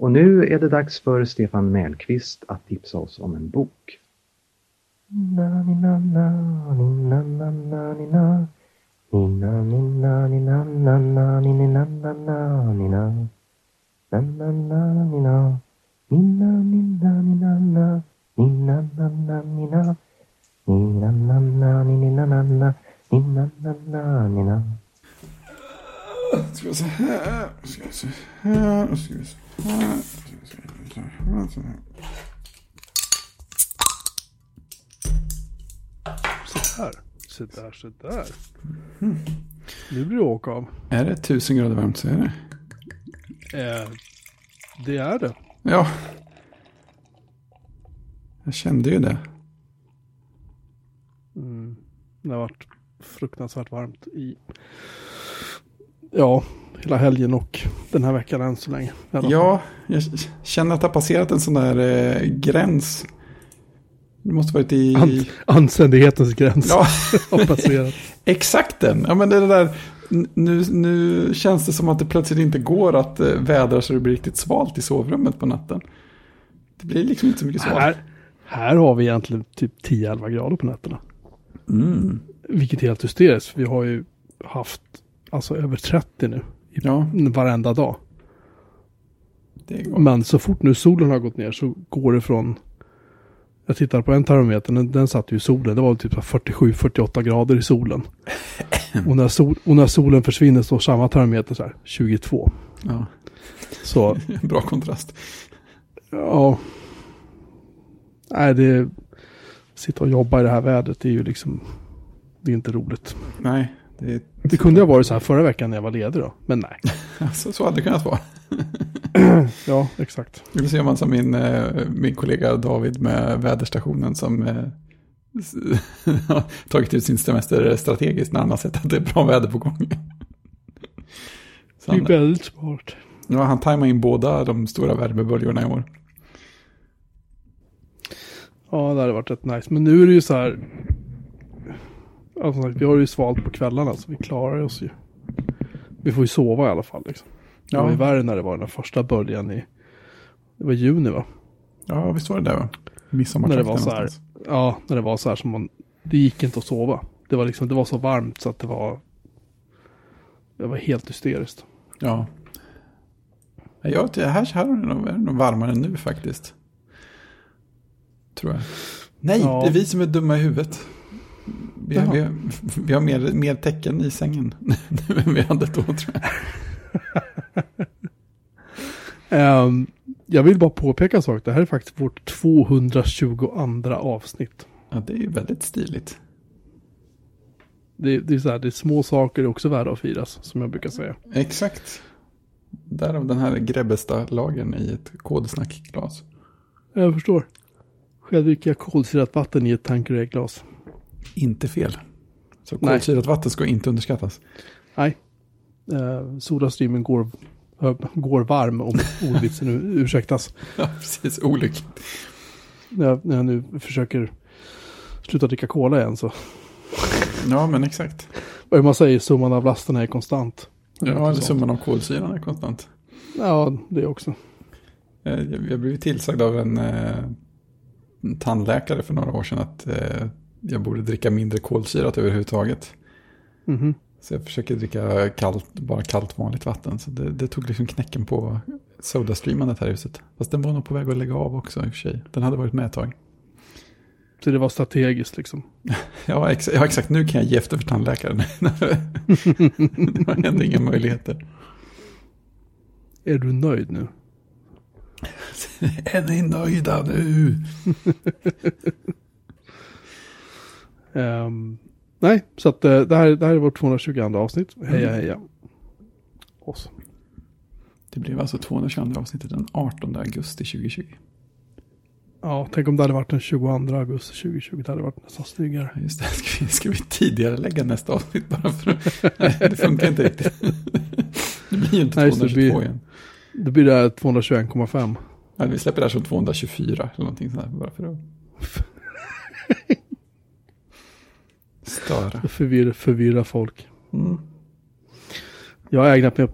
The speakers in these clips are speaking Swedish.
Och nu är det dags för Stefan Mellqvist att tipsa oss om en bok. Ska vi se här. Ska vi se här. Ska vi se vi se här. Så där, så där, så där. Nu blir det åka av. Är det tusen grader varmt så är det. Eh, det är det. Ja. Jag kände ju det. Mm. Det har varit fruktansvärt varmt i ja, hela helgen och den här veckan än så länge. Ja, jag känner att det har passerat en sån där eh, gräns. Det måste varit i... An- anständighetens gräns Ja, har passerat. exakt den. Ja, men det är det där. Nu, nu känns det som att det plötsligt inte går att eh, vädra så det blir riktigt svalt i sovrummet på natten. Det blir liksom inte så mycket svalt. här, här har vi egentligen typ 10-11 grader på nätterna. Mm. Vilket är helt hysteriskt. Vi har ju haft alltså över 30 nu. I Ja, varenda dag. Men så fort nu solen har gått ner så går det från jag tittar på en termometer, den, den satt ju i solen. Det var typ 47-48 grader i solen. Och när, sol, och när solen försvinner står samma termometer så här, 22. Ja, Så bra kontrast. ja. Nej, det... Sitta och jobba i det här vädret det är ju liksom... Det är inte roligt. Nej, det, Det kunde ha varit så här förra veckan när jag var ledig då. Men nej. så, så hade det kunnat vara. Ja, exakt. Nu ser man som min, eh, min kollega David med väderstationen som eh, har tagit ut sin semester strategiskt när han har sett att det är bra väder på gång. Så Det är väldigt smart. ja, han tajmar in båda de stora värmeböljorna i år. Ja, det hade varit rätt nice. Men nu är det ju så här. Alltså, vi har ju svalt på kvällarna så vi klarar oss ju. Vi får ju sova i alla fall liksom. Det var ju Ja, värre när det var den första början i. Det var juni va? ja visst var det där va? När det var så här. Ja, när det var så här som man. Det gick inte att sova. Det var liksom, det var så varmt så att det var. Det var helt hysteriskt. Ja. Ja, det här, här är det nog, är det nog varmare nu faktiskt. Tror jag. Nej, Ja. det är vi som är dumma i huvudet. Vi, Jaha. vi, vi har mer, mer tecken i sängen nu än vi hade då tror jag. Ehm, jag vill bara påpeka en sak. Det här är faktiskt vårt 222 avsnitt. Ja, det är ju väldigt stiligt. Det, det är så här, det är små saker är också värda att firas, som jag brukar säga. Exakt. Därav den här Grebbestad-lagen i ett kodsnackglas. Jag förstår. Själv dricker jag kolsyrat vatten i ett Tanqueray-glas. Inte fel. Så kolsyrat vatten ska inte underskattas. Nej. Uh, Sodastreamen går, ö, går varm om ordvitsen nu ursäktas. Ja, precis. Olyckligt. När när jag nu försöker sluta dricka cola igen så. Ja, men exakt. Vad man säger, summan av lasterna är konstant. Ja, eller summan av kolsyran är konstant. Ja, det också. Eh, Jag jag blev tillsagd av en, eh, en tandläkare för några år sedan att eh, jag borde dricka mindre kolsyrat överhuvudtaget. Mhm. Så jag försöker dricka kallt, bara kallt vanligt vatten. Så det, det tog liksom knäcken på Sodastreamandet här i huset. Fast den var nog på väg att lägga av också i och för sig. Den hade varit med ett tag. Så det var strategiskt liksom. Ja, ex ja exakt. Nu kan jag ge efter för tandläkaren. det har ändå inga möjligheter. Är du nöjd nu? Är ni nöjda nu? Ehm, nej, så att eh, det, här, det här är vårt 222 avsnitt. Heja Mm. heja. Oss. Det blev alltså 222 avsnittet den 18 augusti 2020. Ja, tänk om det hade varit den 22 augusti 2020. Det hade varit nästan snyggare. Just det, ska vi, ska vi tidigare lägga nästa avsnitt bara för. Nej, det funkar inte riktigt. Det blir ju inte Nej, så det 222 blir- igen. Då blir det här 221,5. Ja, vi släpper det här som 224 eller någonting sånt här. Bara för att... Störa. Förvirra, förvirra folk. Mm. Jag har ägnat mig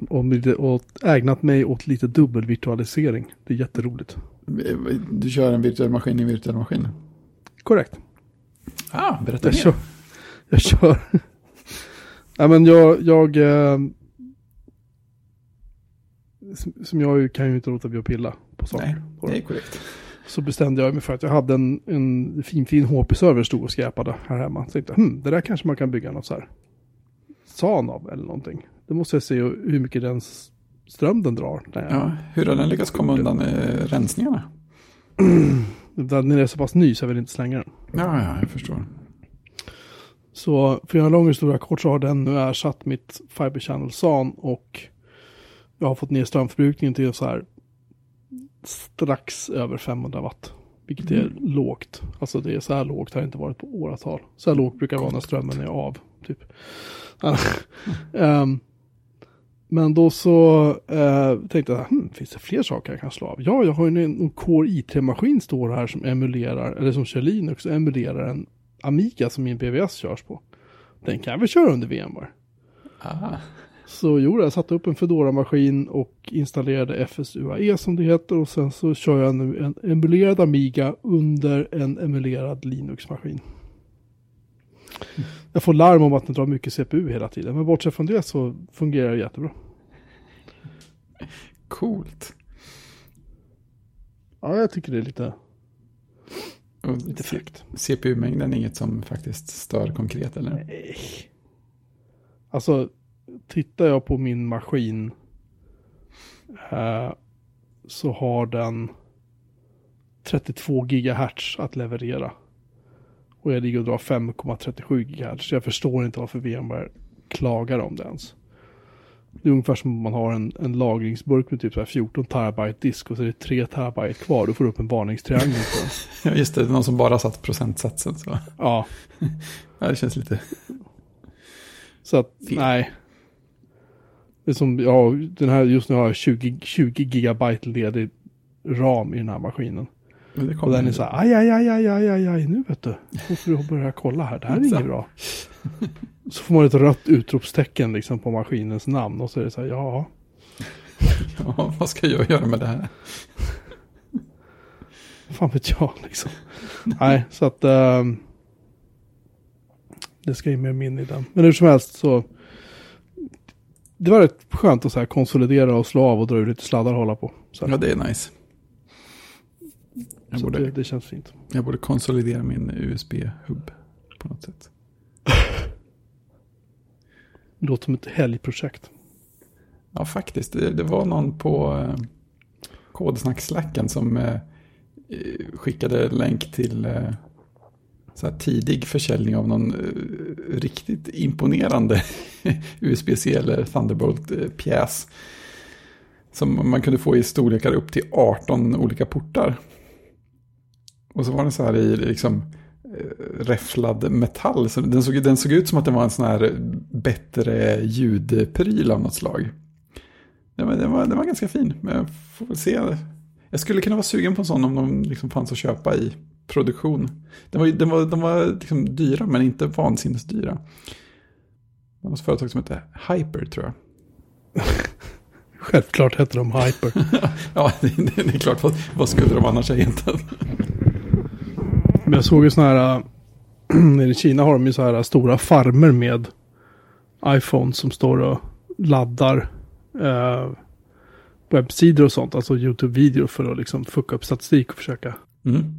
åt, ägnat mig åt lite dubbelvirtualisering. Det är jätteroligt. Du kör en virtuell maskin i en virtuell maskin? Korrekt. Ah, berätta Jag mer. kör. Jag kör. Nej men jag, jag eh, som- jag kan ju inte låta bli att pilla på saker. Nej, det är korrekt. Så bestämde jag mig för att jag hade en, en fin fin HP-server stod och skräpade här hemma. Så tänkte hm, det där kanske man kan bygga något så här. SAN av eller någonting. Det måste jag se hur mycket den ström den drar. Ja, hur har den lyckats komma undan eh, rensningarna? Den är så pass ny så jag vill inte slänga den. Ja, ja, jag förstår. Så för att göra en lång historia kort så har den nu ersatt mitt Fiber Channel SAN och jag har fått ner strömförbrukningen till så här strax över 500 watt. Vilket är lågt. Alltså det är så här lågt har det inte varit på åratal. Så här lågt brukar det vara när strömmen är av. Typ. Ehm, men då så eh, tänkte jag, hmm, finns det fler saker jag kan slå av? Ja, jag har ju en, en Core i3-maskin står här som emulerar, eller som kör Linux emulerar en Amiga som min BVS körs på. Den kan väl köra under VMware. Ah, Så gjorde jag, satte upp en Fedora-maskin och installerade FSUAE som det heter och sen så kör jag nu en emulerad Amiga under en emulerad Linux-maskin. Jag får larm om att den drar mycket CPU hela tiden, men bortsett från det så fungerar det jättebra. coolt. Ja, jag tycker det är lite, Och lite fräckt. CPU-mängden är inget som faktiskt stör konkret, eller? Nej. Alltså, tittar jag på min maskin eh, så har den 32 gigahertz att leverera. Och jag ligger och drar 5,37 gigahertz. Så jag förstår inte varför VMware klagar om det ens. Det är ungefär som om man har en, en lagringsburk med typ så här 14 terabyte disk och så är det 3 terabyte kvar. Då får du upp en varningstriangel. Ja, just det. Någon som bara satt procentsatsen. Så. Ja, Ja, det känns lite... Så att, Fel. nej. Som, ja, den här, just nu har jag 20, 20 gigabyte ledig ram i den här maskinen. Och den är så här, aj, aj, aj, aj, aj, aj, aj, nu vet du. Nu får du börja kolla här, det här är inget bra. Så får man ett rött utropstecken liksom på maskinens namn och så är det så här, ja, Ja, vad ska jag göra med det här? fan vet jag liksom. nej, så att ehm, det ska in med min i den. Men hur som helst så det var rätt skönt att så här konsolidera och slå av och dra ur lite sladdar och hålla på. Så, här. Ja, det är nice. Jag så borde, det, det känns fint. jag borde konsolidera min USB-hubb på något sätt. Det låter som ett helgprojekt. Ja, faktiskt. Det, det var någon på eh, Kodsnack-slacken som eh, eh, skickade länk till eh, så här tidig försäljning av någon uh, riktigt imponerande USB-C eller Thunderbolt-pjäs. Som man kunde få i storlekar upp till 18 olika portar. Och så var den så här i liksom eh, räfflad metall. Så den, såg, den såg ut som att den var en sån här bättre ljudpryl av något slag. Den var, den, var, den var ganska fin, men jag får väl se. Jag skulle kunna vara sugen på en sån om de liksom fanns att köpa i produktion. Den var, den var, de var liksom dyra, men inte vansinnesdyra. Det var något företag som hette Hyper, tror jag. Självklart heter de Hyper. Ja, det, det är klart. Vad, vad skulle de annars ha hetat? Men jag såg ju sådana här, äh, nere i Kina har de ju så här stora farmer med iPhone som står och laddar äh, webbsidor och sånt. Alltså YouTube-videor för att liksom fucka upp statistik och försöka. Mm.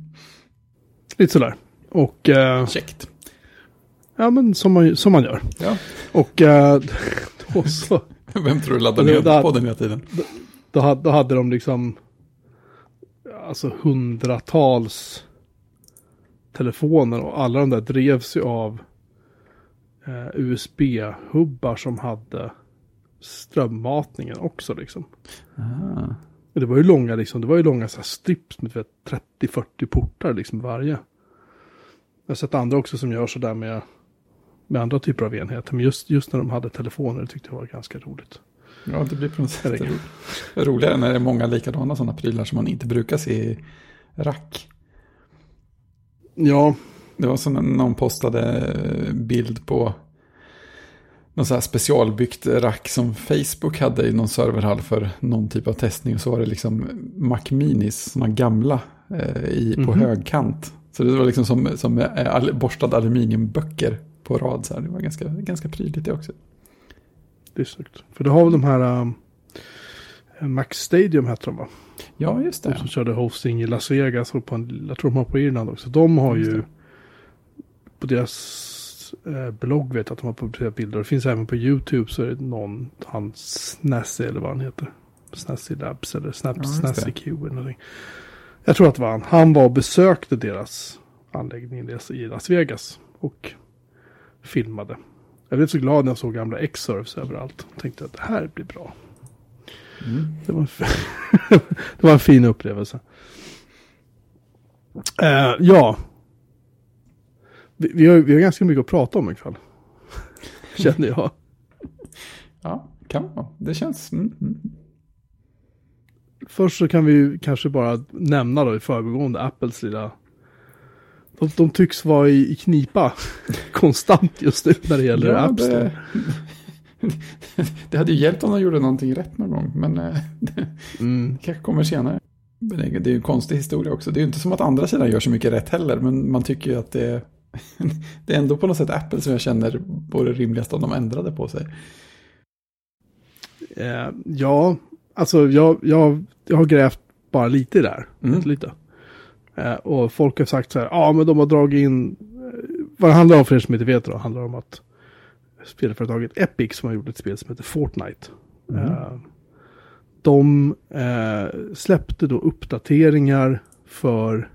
Lite sådär. Och äh, Käckt. ja men som man, som man gör. Ja. Och äh, då så. Vem tror du laddar ner det- på den hela tiden? Då hade, då hade de liksom alltså hundratals telefoner och alla de där drevs ju av eh, USB-hubbar som hade strömmatningen också liksom. Ah. Och det var ju långa liksom, det var ju långa så här strips med du vet, 30-40 portar liksom varje. Jag har sett andra också som gör sådär med, med andra typer av enheter. Men just, just när de hade telefoner tyckte jag var ganska roligt. Ja, det blir på något sätt roligare när det är många likadana sådana prylar som man inte brukar se i rack. Ja, Det var som när någon postade bild på någon så här specialbyggt rack som Facebook hade i någon serverhall för någon typ av testning. Och så var det liksom Mac Minis, sådana gamla eh, i, på Mhm. högkant. Så det var liksom som, som eh, all, borstade aluminiumböcker på rad. Så här. Det var ganska, ganska prydligt det också. Det är snyggt. För du har väl de här um, Max Stadium hette de va? Ja, just De det. som körde hosting i Las Vegas och på en, jag tror de har på Irland också. De har Just ju det. på deras eh, blogg vet jag att de har publicerat bilder. Det finns även på YouTube så är det någon, han Snazzy eller vad han heter. Snazzy Labs eller Snap, Ja, det. Q eller någonting. Jag tror att det var han. Han var och besökte deras anläggning i Las- Vegas och filmade. Jag blev så glad när jag såg gamla X-Surfs överallt. Jag tänkte att det här blir bra. Mm. Det var, det var en fin upplevelse. Eh, ja. Vi, vi, har, vi har ganska mycket att prata om ikväll. Känner jag. Ja, kan vara. Det känns... Mm, mm. Först så kan vi kanske bara nämna då i förbigående Apples lilla... De, de tycks vara i, i knipa konstant just nu när det gäller Ja, App Store. det, det hade ju hjälpt om de gjorde någonting rätt någon gång. Men eh, det Mm. kanske kommer senare. Men det, det är ju en konstig historia också. Det är ju inte som att andra sidan gör så mycket rätt heller. Men man tycker ju att det, det är ändå på något sätt Apple som jag känner vore rimligast om de ändrade på sig. Eh, ja, alltså jag, jag, jag har grävt bara lite här. Mm. Lite. Eh, och folk har sagt så här, ja men de har dragit in, eh, vad det handlar om för er som inte vet då, handlar om att spelföretaget Epic som har gjort ett spel som heter Fortnite. Mm. Eh, de eh, släppte då uppdateringar för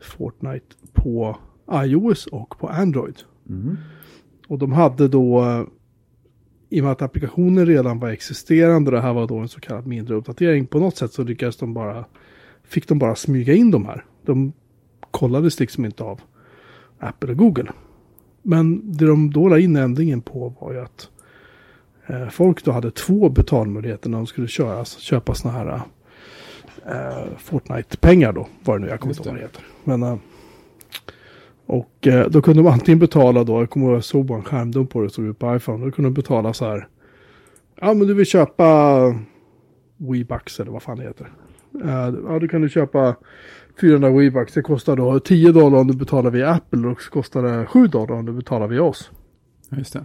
Fortnite på iOS och på Android. Mm. Och de hade då, eh, i och med att applikationen redan var existerande, det här var då en så kallad mindre uppdatering, på något sätt så lyckades de bara, fick de bara smyga in de här. De kollades liksom inte av Apple och Google. Men det de då la in ändringen på var ju att eh, folk då hade två betalmöjligheter när de skulle köra, köpa sådana här eh, Fortnite-pengar då, vad det nu jag kommer inte ihåg vad det heter. Men, eh, och eh, då kunde man antingen betala då, jag kommer ihåg jag såg bara en skärmdump på det, stod ut på iPhone, då kunde de betala så här. Ja men du vill köpa WeBucks eller vad fan det heter. Eh, ja du kan du köpa 400 WeBucks, det kostar då 10 dollar om du betalar via Apple och så kostar det 7 dollar om du betalar via oss. Ja, just det.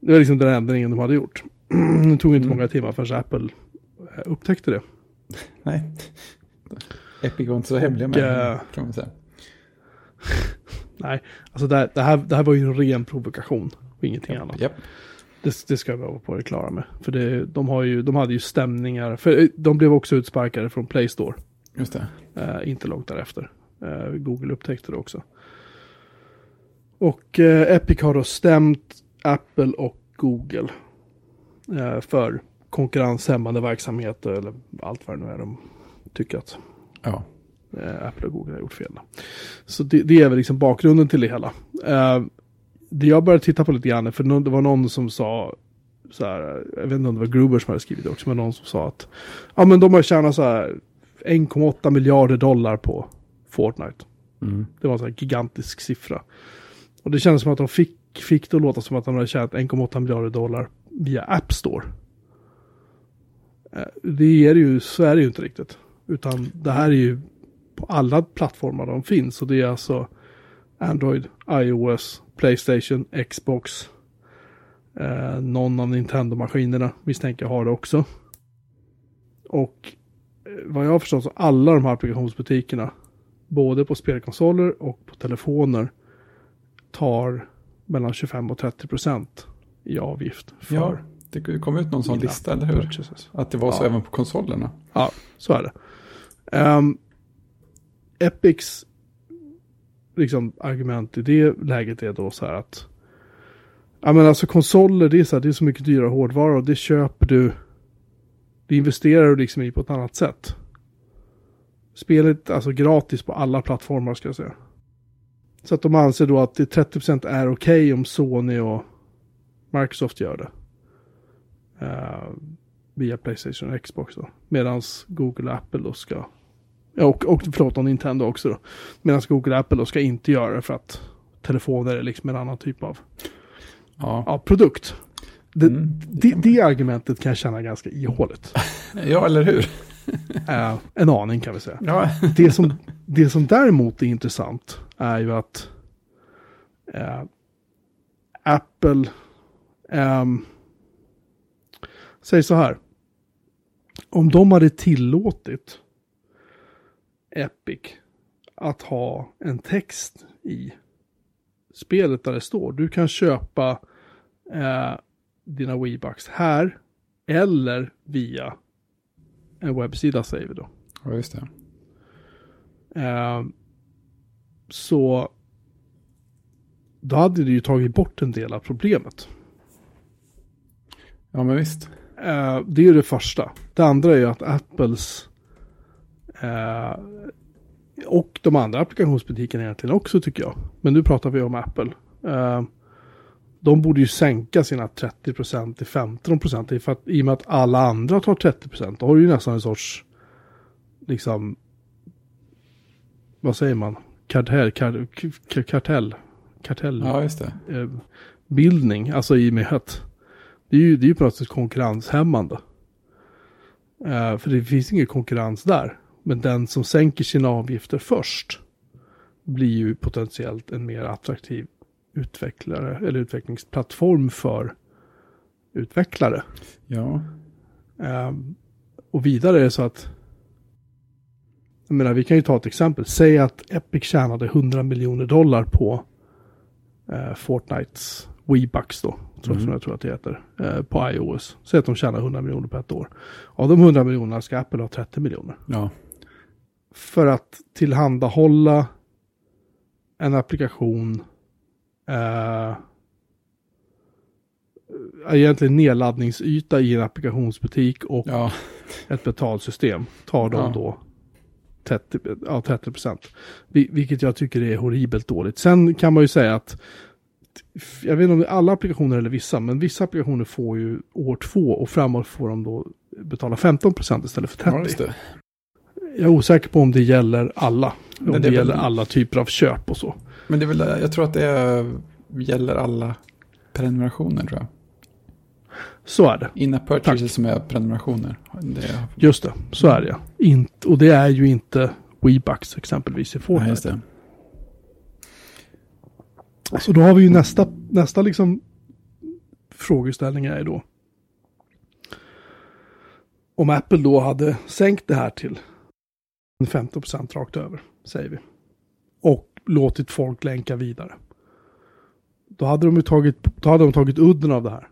Det var liksom den ändringen de hade gjort. det tog inte Mm. många timmar förrän Apple eh, upptäckte det. Nej. Epic var inte så hemliga med eh, det, kan man säga. Nej, alltså det, här- det, här, det här var ju en ren provokation och ingenting annat. Japp. Det, det ska jag vara på det klara med. För det, de, har ju, de hade ju stämningar. För eh, de blev också utsparkade från Play Store. Just det. Eh, inte långt därefter. Eh, Google upptäckte det också. Och eh, Epic har då stämt Apple och Google. Eh, för konkurrenshämmande verksamheter eller allt vad det nu är de tycker att Ja. Eh, Apple och Google har gjort fel. Så det, det är väl liksom bakgrunden till det hela. Eh, det jag började titta på lite grann, för det var någon som sa så här, jag vet inte om det var Gruber som hade skrivit det också, men någon som sa att ja men de har tjänat så här 1,8 miljarder dollar på Fortnite. Mm. Det var en sån här gigantisk siffra. Och det kändes som att de fick, fick det att låta som att de hade tjänat 1,8 miljarder dollar via App Store. Eh, Det är ju, så är det ju inte riktigt. Utan det här är ju på alla plattformar de finns. Och det är alltså Android, iOS, Playstation, Xbox. Eh, någon av Nintendo-maskinerna misstänker jag har det också. Och eh, vad jag har förstått så alla de här applikationsbutikerna både på spelkonsoler och på telefoner tar mellan 25 och 30 procent i avgift för Ja, det kom ut någon sån lista, eller hur? purchases. Att det var så Ja. även på konsolerna. Ja, så är det. Ehm, Epics liksom, argument i det läget är då så här att Ja men alltså konsoler det är så här, det är så mycket dyrare hårdvara och det köper du Det investerar du liksom i på ett annat sätt. Spelet alltså gratis på alla plattformar ska jag säga. Så att de anser då att det 30% är okej om Sony och Microsoft gör det. Uh, via Playstation och Xbox då. Medan Google och Apple då ska, och, och förlåt, och Nintendo också då. Medan Google och Apple då ska inte göra det för att telefoner är liksom en annan typ av Ja, ja, produkt. Det, Mm, det, det argumentet kan jag känna ganska ihåligt. ja eller hur? Eh, en aning kan vi säga. Ja, Det som, det som däremot är intressant är ju att eh, Apple ehm, säger så här. Om de hade tillåtit Epic att ha en text i spelet där det står du kan köpa eh, dina Weebucks här eller via en webbsida säger vi då. ja just det. Eh, så då hade det ju tagit bort en del av problemet. Ja, men visst. Eh, det är ju det första. Det andra är ju att Apples eh, och de andra applikationsbutikerna egentligen också tycker jag. Men nu pratar vi om Apple. Eh, de borde ju sänka sina 30% till 15% för att, i och med att alla andra tar 30% då har du ju nästan en sorts liksom vad säger man? Kartell, kar, kartell, kartell Ja, just det. eh, bildning, alltså i och med att det är ju, det är ju på något sätt konkurrenshämmande. Eh, för det finns ingen konkurrens där. Men den som sänker sina avgifter först blir ju potentiellt en mer attraktiv utvecklare eller utvecklingsplattform för utvecklare. Ja, Eh, och vidare är det så att jag menar, vi kan ju ta ett exempel. Säg att Epic tjänade 100 miljoner dollar på eh, Fortnites Weebucks då, tror Mm. som jag tror att det heter, eh, på iOS. Säg att de tjänar 100 miljoner på ett år. Av de 100 miljonerna ska Apple ha 30 miljoner. ja, För att tillhandahålla en applikation eh, egentligen nedladdningsyta i en applikationsbutik och ja, ett betalsystem tar de Ja. då 30, ja, 30 procent. Vilket jag tycker är horribelt dåligt. Sen kan man ju säga att jag vet inte om det är alla applikationer eller vissa, men vissa applikationer får ju år två och framåt får de då betala 15 procent istället för 30. ja. Jag är osäker på om det gäller alla. Om det, det är väl- gäller alla typer av köp och så. Men det är väl, jag tror att det gäller alla prenumerationer tror jag. Så är det. In-app purchases som är prenumerationer. Det, Just det, så är det ja. Int, och det är ju inte Weebucks exempelvis i Fortnite. det. Så då har vi ju nästa, nästa liksom frågeställning är ju då. Om Apple då hade sänkt det här till 15% rakt över, säger vi. Och låtit folk länka vidare. Då hade de ju tagit, då hade de tagit udden av det här.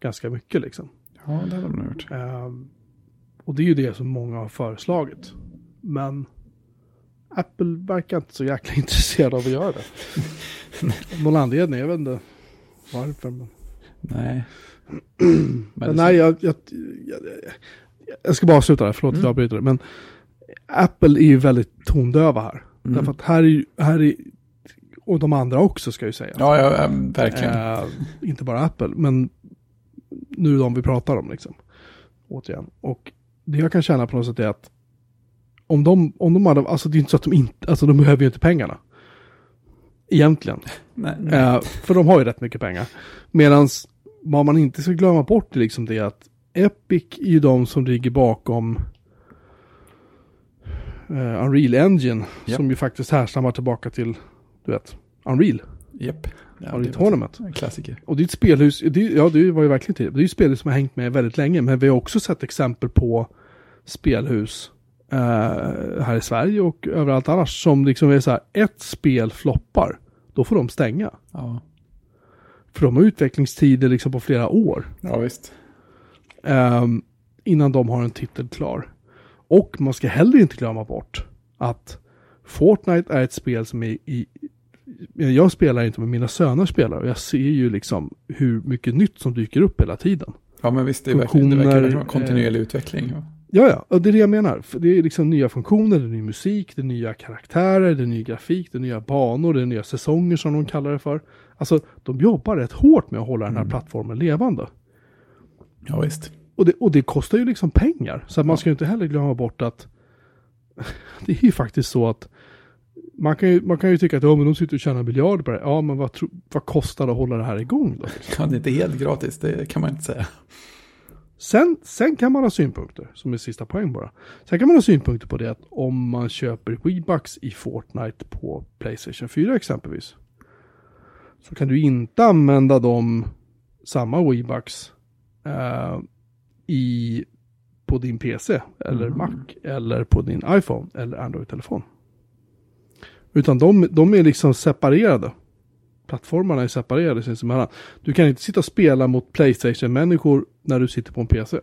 Ganska mycket liksom. Ja, det hade de gjort. Ehm, och det är ju det som många har föreslagit. Men Apple verkar inte så jäkla intresserad av att göra det. Någon anledning, jag vet inte varför. Men, Nej. men nej, jag, jag, jag, jag ska bara avsluta där, förlåt att Mm. jag avbryter det. Men Apple är ju väldigt tondöva här. Mm. Därför att här är ju, här är, och de andra också ska ju säga. Ja, ja, ja, verkligen. Eh, inte bara Apple, men nu de vi pratar om liksom. Återigen. Och det jag kan känna på något sätt är att om de, om de hade, alltså det är inte så att de inte, alltså de behöver ju inte pengarna. Egentligen. nej, nej. Eh, för de har ju rätt mycket pengar. Medan vad man inte ska glömma bort är liksom det att Epic är ju de som ligger bakom eh, Unreal Engine. Japp. Som ju faktiskt härstammar tillbaka till, du vet, Unreal. Japp. Ja, Unreal Tournament. En klassiker. Och det är ett spelhus, det, ja det var ju verkligen till. Det är ett spelhus som har hängt med väldigt länge. Men vi har också sett exempel på spelhus eh, här i Sverige och överallt annars. Som liksom är så här, ett spel floppar, då får de stänga. Ja, För de har utvecklingstider liksom på flera år. ja visst. ehm, innan de har en titel klar. Och man ska heller inte glömma bort att Fortnite är ett spel som är i... Jag spelar inte med mina söner spelar och jag ser ju liksom hur mycket nytt som dyker upp hela tiden. Ja, men visst, det, är verkligen, det verkar vara kontinuerlig utveckling. Ja. Ja, ja, och det är det jag menar. Det är liksom nya funktioner, det är ny musik, det är nya karaktärer, det är ny grafik, det är nya banor, det är nya säsonger som de kallar det för. Alltså, de jobbar rätt hårt med att hålla den här Mm. plattformen levande. ja, visst. Och det, och det kostar ju liksom pengar. Så man ska ju inte heller glömma bort att det är ju faktiskt så att man kan ju, man kan ju tycka att ja, men de sitter och tjänar miljarder på det. Ja, men vad, vad kostar det att hålla det här igång då? Ja, det är inte helt gratis, det kan man inte säga. Sen, sen kan man ha synpunkter, som är sista poäng bara. Sen kan man ha synpunkter på det att om man köper Webucks i Fortnite på Playstation 4 exempelvis. Så kan du inte använda dem, samma Webucks, eh, i, på din PC eller Mm. Mac eller på din iPhone eller Android-telefon. Utan de, de är liksom separerade. Plattformarna är separerade sinsemellan. Du kan inte sitta och spela mot Playstation-människor när du sitter på en PC.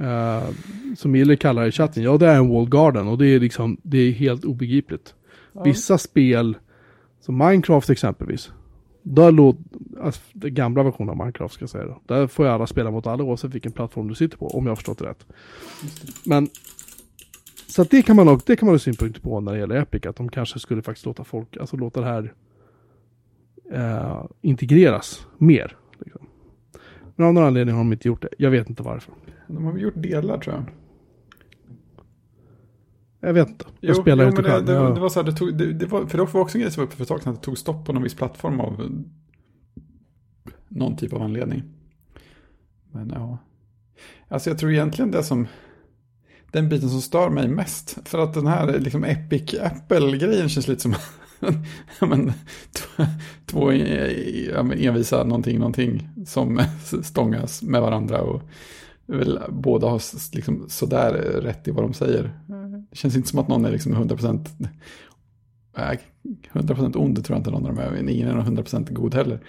Uh, som Miller kallar det i chatten, ja det är en wall garden och det är liksom, det är helt obegripligt. Vissa spel, som Minecraft exempelvis, där låt, alltså, den gamla versionen av Minecraft ska jag säga då. Där får ju alla spela mot alla oavsett vilken plattform du sitter på, om jag har förstått det rätt. Men, så att det kan man det kan man ha synpunkter på när det gäller Epic, att de kanske skulle faktiskt låta folk, alltså låta det här eh, integreras mer. Liksom. Men av någon anledning har de inte gjort det. Jag vet inte varför. De har gjort delar tror jag. Jag vet inte. Jag spelar jo, inte det, själv. det, Jag- det var så här, det tog, det, det var, för det var också en grej som var uppe för ett tag sedan, att det tog stopp på någon viss plattform av någon typ av anledning. Men ja. Alltså jag tror egentligen det som, den biten som stör mig mest, för att den här liksom Epic Apple-grejen känns lite som, men, två, envisa någonting, någonting som stångas med varandra och väl båda har liksom sådär rätt i vad de säger. Det känns inte som att någon är liksom 100% nej, 100% ond tror jag inte någon av dem är. men Ingen är nog 100% god heller.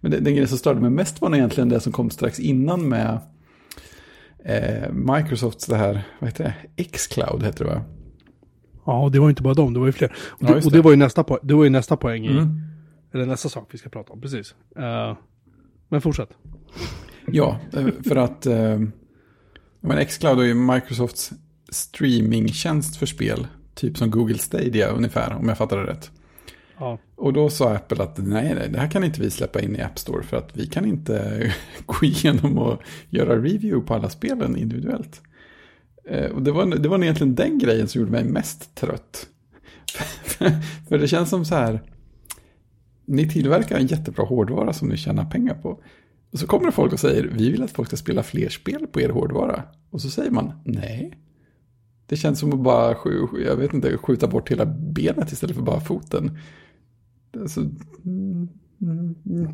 Men det, den grejen som störde mig mest var nog egentligen det som kom strax innan med eh, Microsofts det här, vad heter det? Xcloud heter det va? Ja, och det var inte bara dem, det var ju fler. Och, Ja, det, och det. det var ju nästa, po- det var ju nästa poäng i, Mm. eller nästa sak vi ska prata om, precis. Eh, men fortsätt. Ja, eh, för att eh, men Xcloud är ju Microsofts streamingtjänst för spel. Typ som Google Stadia ungefär, om jag fattar det rätt. Ja. Och då sa Apple att nej, nej, det här kan inte vi släppa in i App Store för att vi kan inte gå igenom och göra review på alla spelen individuellt. Eh, Och det var, det var egentligen den grejen som gjorde mig mest trött. för det känns som så här, ni tillverkar en jättebra hårdvara som ni tjänar pengar på. Och så kommer det folk och säger, vi vill att folk ska spela fler spel på er hårdvara. Och så säger man, nej. Det känns som att bara, jag vet inte, skjuta bort hela benet istället för bara foten. Alltså,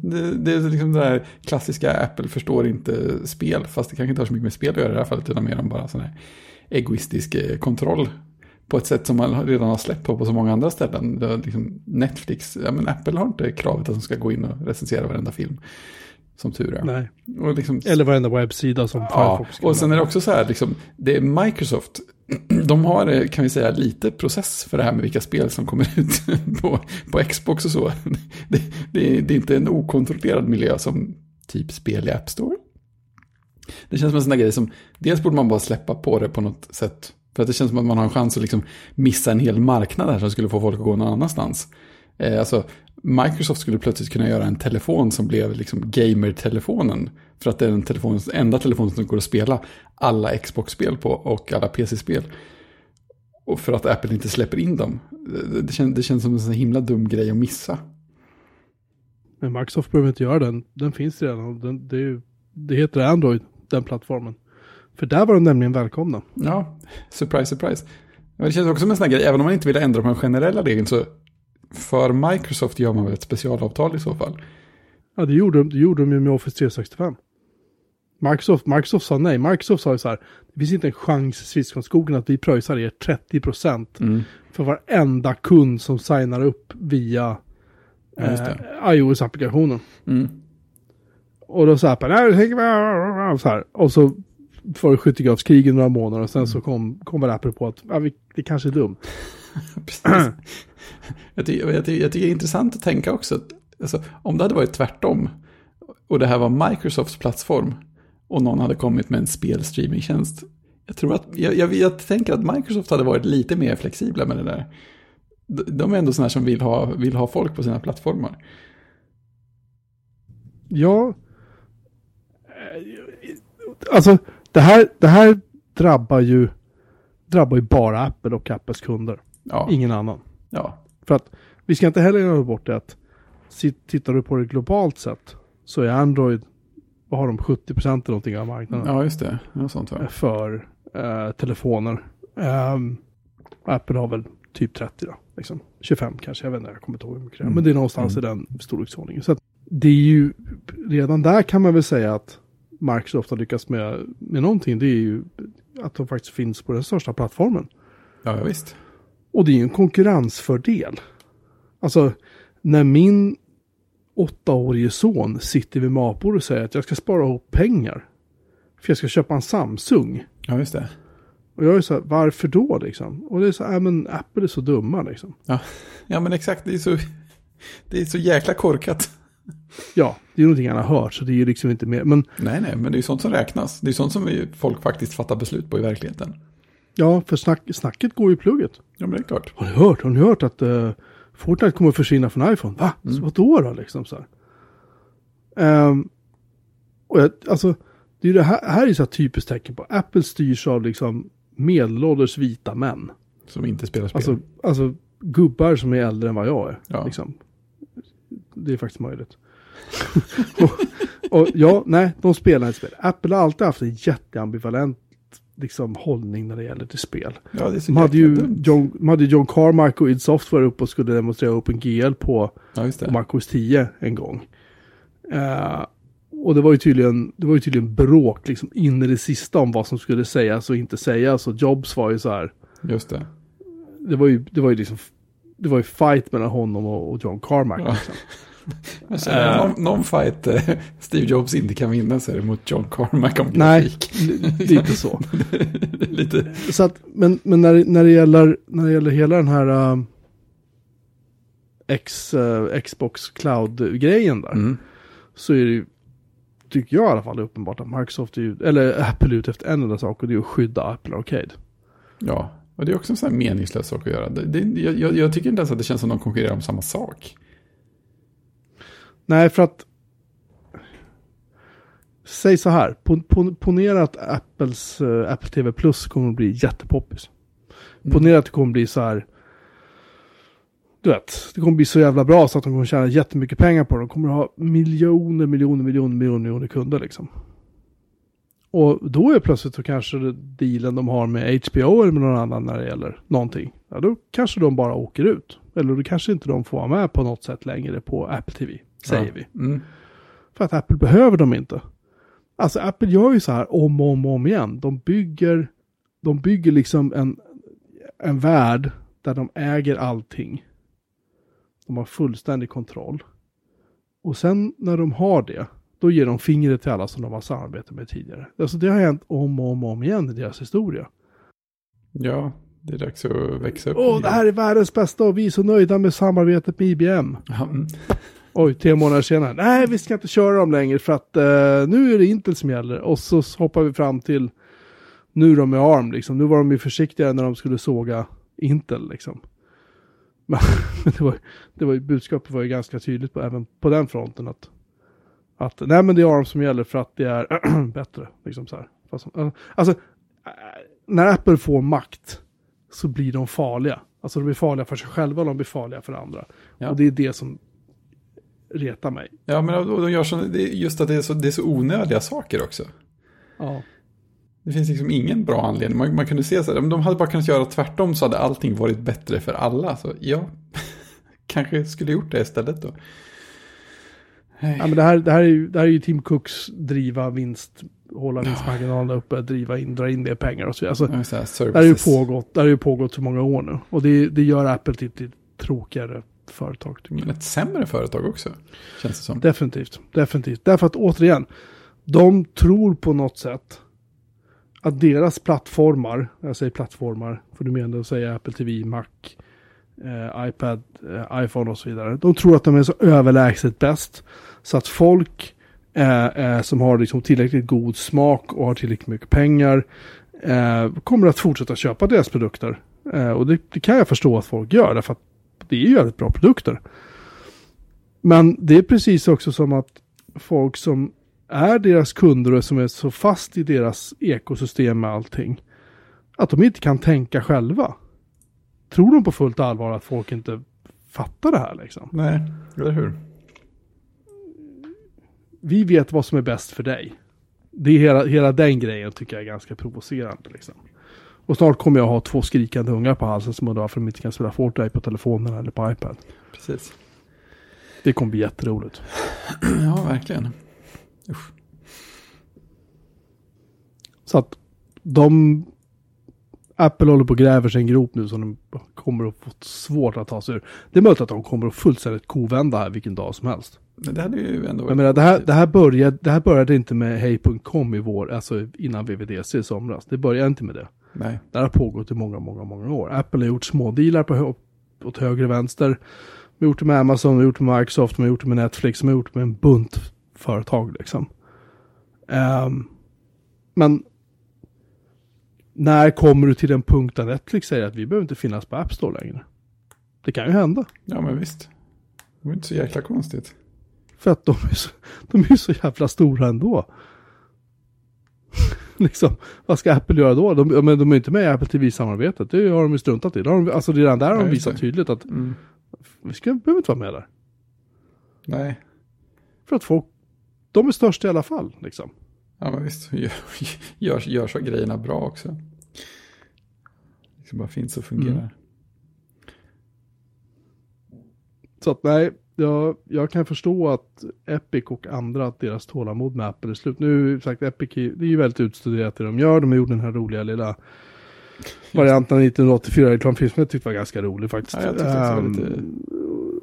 det, det är liksom det där klassiska Apple förstår inte spel, fast det kanske inte har så mycket med spel att göra i det här fallet, utan mer om bara sån här egoistisk eh, kontroll. På ett sätt som man redan har släppt på på så många andra ställen. Liksom Netflix, ja men Apple har inte kravet att de ska gå in och recensera varenda film. Som tur är. Nej. Och liksom, Eller varenda webbsida som Ja, Firefox och sen är det också så här, liksom, det är Microsoft, de har, eh, kan vi säga, lite process för det här med vilka spel som kommer ut på, på Xbox och så. Det, det, är, det är inte en okontrollerad miljö som typ spel i App Store. Det känns som en sån där grej som, dels borde man bara släppa på det på något sätt. För att det känns som att man har en chans att liksom missa en hel marknad här som skulle få folk att gå någon annanstans. Eh, alltså, Microsoft skulle plötsligt kunna göra en telefon som blev liksom gamer-telefonen. För att det är den telefon, enda telefonen som går att spela alla Xbox-spel på och alla PC-spel. Och för att Apple inte släpper in dem. Det, känns, det känns som en så himla dum grej att missa. Men Microsoft behöver inte göra den. Den finns redan. Den, det, är det heter Android, den plattformen. För där var de nämligen välkomna. Ja, surprise, surprise. Men det känns också som en sån här grej, även om man inte vill ändra på den generella regeln så för Microsoft gör man väl ett specialavtal i så fall. Ja, det gjorde, de- det gjorde de ju med Office 365. Microsoft, Microsoft sa nej. Microsoft sa ju så här. Det finns inte en chans i Swisskonskogen att vi pröjsar er 30% för varenda kund som signar upp via eh, iOS-applikationen. Mm. Och då sa Apple, nej, så här. Och så var det skyttegravskrig i några månader och sen så kom, kom väl Apple på att ja, vi, det kanske är dumt. Jag, tycker, jag, tycker, jag tycker det är intressant att tänka också. Alltså, om det hade varit tvärtom och det här var Microsofts plattform och någon hade kommit med en spelstreamingtjänst. Jag tror att, jag, jag, jag tänker att Microsoft hade varit lite mer flexibla med det där. De, är ändå sådana som vill ha, vill ha folk på sina plattformar. Ja. Alltså, det här, det här drabbar ju drabbar ju bara Apple och Apples kunder. Ja. Ingen annan. Ja. För att vi ska inte heller glömma bort det att tittar du på det globalt sett så är Android, vad har de, 70% eller någonting av marknaden ja, just det. Ja, sånt var det. för eh, telefoner. Ehm, Apple har väl typ 30 då, liksom. 25 kanske, jag vet inte, jag kommer inte ihåg hur mycket det är. Mm. Men det är någonstans Mm. i den storleksordningen. Så att det är ju, redan där kan man väl säga att Microsoft har lyckats med, med någonting. Det är ju att de faktiskt finns på den största plattformen. Ja, ja, visst. Och det är ju en konkurrensfördel. Alltså, när min åttaårige son sitter vid matbordet och säger att jag ska spara ihop pengar. För jag ska köpa en Samsung. Ja, just det. Och jag är så här, varför då liksom? Och det är så här, "Ja, men Apple är så dumma liksom. Ja, men exakt. Det är så, det är så jäkla korkat. Ja, det är någonting han har hört, så det är ju liksom inte mer. Men Nej, nej, men det är ju sånt som räknas. Det är sånt som folk faktiskt fattar beslut på i verkligheten. ja, för snack, snacket går ju i plugget. Ja, men det är klart. Har ni hört? Har ni hört att uh, Fortnite kommer att försvinna från iPhone? Va? Mm. Så vadå då liksom så här? Ehm, och jag, alltså, det är det här, här är så här typiskt tecken på. Apple styrs av liksom medelålders vita män. Som inte spelar spel. Alltså, alltså gubbar som är äldre än vad jag är. Ja. Liksom. Det är faktiskt möjligt. och, och ja, nej, de spelar inte spel. Apple har alltid haft en jätteambivalent liksom, hållning när det gäller till spel. ja, De hade ju dumt. John, de hade John Carmack och id Software upp och skulle demonstrera OpenGL på, Ja, på. MacOS 10 en gång. Eh, och det var ju tydligen, det var ju tydligen bråk liksom in i det sista om vad som skulle sägas och inte sägas. Och Jobs var ju så här, Just det. det var ju, det var ju liksom, det var ju fight mellan honom och, och John Carmack. Ja. Liksom. Känner, Äh. någon, någon fight eh, Steve Jobs inte kan vinna så är det mot John Carmack om Nej, grafik. li- lite så. Lite. Så att, men, men när, det- när, det gäller, när det gäller hela den här um, X, eh, Xbox Cloud-grejen där. Mm. så är det ju, tycker jag i alla fall, uppenbart att Microsoft är ju, eller Apple är ute efter en enda sak och det är att skydda Apple Arcade. Ja, och det är också en sån här meningslös sak att göra. Det, det, jag, jag, jag tycker inte ens att det känns som att de konkurrerar om samma sak. Nej, för att Säg så här, pon, pon, ponera att Apples eh, Apple TV Plus kommer att bli jättepoppis. Ponera att det kommer att bli så här, du vet, det kommer bli så jävla bra så att de kommer tjäna jättemycket pengar på det. De kommer att ha miljoner, miljoner, miljoner, miljoner, miljoner kunder liksom. Och då är plötsligt så kanske dealen de har med HBO eller med någon annan när det gäller någonting. Ja, då kanske de bara åker ut. Eller då kanske inte de får vara med på något sätt längre på Apple TV, säger vi. Mm. För att Apple behöver dem inte. Alltså Apple gör ju så här om och om, om igen. De bygger, de bygger liksom en, en värld där de äger allting. De har fullständig kontroll. Och sen när de har det, då ger de fingret till alla som de har samarbetat med tidigare. Alltså det har hänt om och om, och om igen i deras historia. Ja, det är dags att växa upp. Åh, det här är världens bästa och vi är så nöjda med samarbetet med IBM. Mm. Oj, tre månader senare. Nej, vi ska inte köra dem längre för att eh, nu är det Intel som gäller. Och så hoppar vi fram till nu de med ARM liksom. Nu var de ju försiktiga när de skulle såga Intel liksom. Men det var, det var ju, budskapet var ju ganska tydligt på, även på den fronten att, att nej men det är ARM som gäller för att det är bättre. Liksom så här. Eh, alltså, eh, när Apple får makt så blir de farliga. Alltså de blir farliga för sig själva och de blir farliga för andra. Ja. Och det är det som retar mig. ja men de gör så, är just att det är, så, det är så onödiga saker också. Ja. Det finns liksom ingen bra anledning. Man, man kunde se så här, om de hade bara kunnat göra tvärtom så hade allting varit bättre för alla. Så ja, kanske skulle gjort det istället då. Nej. ja men det här, det, här är ju, det här är ju Tim Cooks driva vinst, hålla vinstmarginalerna uppe, driva in, dra in det pengar och så vidare. Alltså, Ja, här, det här ju pågått, det här har ju pågått så många år nu. Och det, det gör Apple till lite tråkigare företag. Men ett sämre företag också, känns det som. Definitivt, definitivt. Därför att återigen, de tror på något sätt att deras plattformar, jag säger plattformar, för du menar att säga Apple TV, Mac, eh, iPad, eh, iPhone och så vidare. De tror att de är så överlägset bäst. Så att folk eh, eh, som har liksom tillräckligt god smak och har tillräckligt mycket pengar eh, kommer att fortsätta köpa deras produkter. Eh, och det, det kan jag förstå att folk gör, därför att det är ju väldigt bra produkter. Men det är precis också som att folk som är deras kunder och som är så fast i deras ekosystem med allting, att de inte kan tänka själva. tror de på fullt allvar att folk inte fattar det här liksom? Nej, eller hur? Vi vet vad som är bäst för dig. Det är hela, hela den grejen tycker jag är ganska provocerande liksom. Och snart kommer jag ha två skrikande ungar på halsen som undrar varför de inte kan spela Fortnite på telefonen eller på iPad. Precis. Det kommer bli jätteroligt. Ja, verkligen. Usch. Så att de... Apple håller på och gräver sig en grop nu som de kommer att få svårt att ta sig ur. Det är möjligt att de kommer att fullständigt kovända här vilken dag som helst. Men det hade ju ändå Jag menar, det här, det här, började, det här började inte med Hej.com i vår, alltså innan VVDC i somras. Det började inte med det. Nej. Det har pågått i många, många, många år. Apple har gjort smådealar på, åt höger och vänster. De har gjort det med Amazon, de har gjort det med Microsoft, de har gjort det med Netflix, de har gjort det med en bunt företag liksom. Ehm, men när kommer du till den punkt där Netflix säger att vi behöver inte finnas på App Store längre? Det kan ju hända. Ja, men visst. Det var inte så jäkla konstigt. För att de är så, de är så jävla stora ändå. liksom, vad ska Apple göra då? De, men de är inte med i Apple TV-samarbetet. Det har de ju struntat i. Det har de, alltså redan där har de visat tydligt att Mm. vi ska, behöver inte vara med där. Nej. För att folk, de är störst i alla fall. Liksom. Ja, men visst. Gör, gör, gör så grejerna bra också. Det bara finns och fungerar. Mm. Så att nej, jag, jag kan förstå att Epic och andra, att deras tålamod med Apple är slut. Nu, sagt, Epic, det är ju väldigt utstuderat det de gör. De har gjort den här roliga lilla varianten av 1984 reklamfilm som jag tyckte var ganska rolig faktiskt. Ja, jag det var Ehm, lite...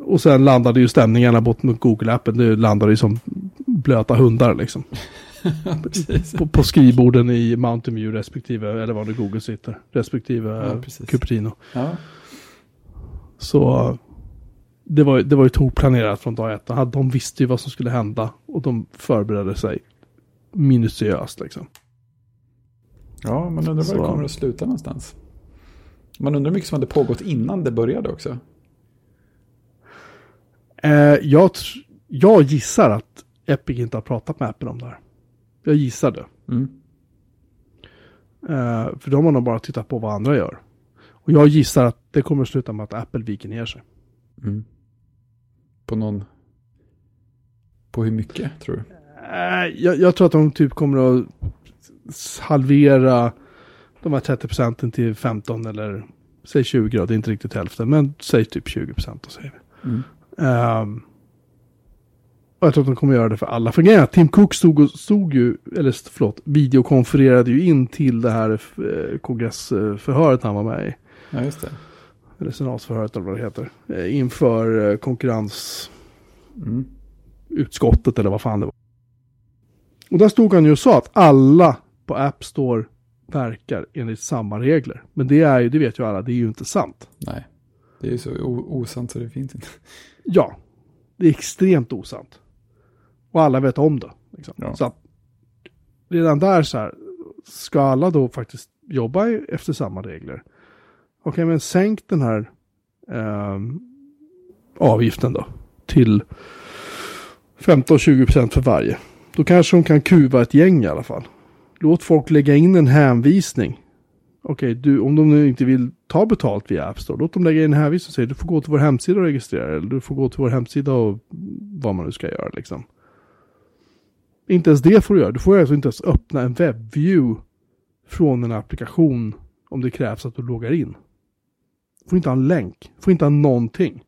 Och sen landade ju stämningarna bort mot Google-appen. Det landade ju som blöta hundar liksom. På, på skrivborden i Mountain View respektive, eller var det Google sitter, respektive Ja, ja. Cupertino. Ja. Så det var, det var ju tokplanerat från dag ett. De, visste ju vad som skulle hända och de förberedde sig minutiöst liksom. ja, man undrar var det kommer att sluta någonstans. Man undrar hur mycket som hade pågått innan det började också. Eh, jag, jag gissar att Epic inte har pratat med Apple om det här. Jag gissar det. Mm. Eh, för de har nog bara tittat på vad andra gör. Och jag gissar att det kommer att sluta med att Apple viker ner sig. Mm. På någon... På hur mycket, tror du? Eh, jag, jag tror att de typ kommer att halvera de här 30 procenten till 15 eller säg 20 då, det är inte riktigt hälften, men säg typ 20 procent. och säger vi. Mm. Ehm, och jag tror att de kommer göra det för alla. För grejen Tim Cook stod, och, stod ju, eller förlåt, videokonfererade ju in till det här eh, kongressförhöret han var med i. Ja, just det. Eller senatsförhöret eller vad det heter. Eh, inför eh, konkurrensutskottet Mm. eller vad fan det var. Och där stod han ju och sa att alla på App Store verkar enligt samma regler. Men det är ju, det vet ju alla, det är ju inte sant. Nej. Det är ju så osant så det finns inte. Ja, det är extremt osant. Och alla vet om det. Liksom. Ja. Så att redan där så här, ska alla då faktiskt jobba efter samma regler? Okej, men sänk den här eh, avgiften då till 15-20% för varje. Då kanske de kan kuva ett gäng i alla fall. Låt folk lägga in en hänvisning. Okej, okay, om de nu inte vill ta betalt via App Store, låt dem lägga in en hänvisning och säga du får gå till vår hemsida och registrera dig, eller du får gå till vår hemsida och vad man nu ska göra liksom. Inte ens det får du göra. Du får alltså inte ens öppna en webbview från en applikation om det krävs att du loggar in. Får inte ha en länk. Får inte ha någonting.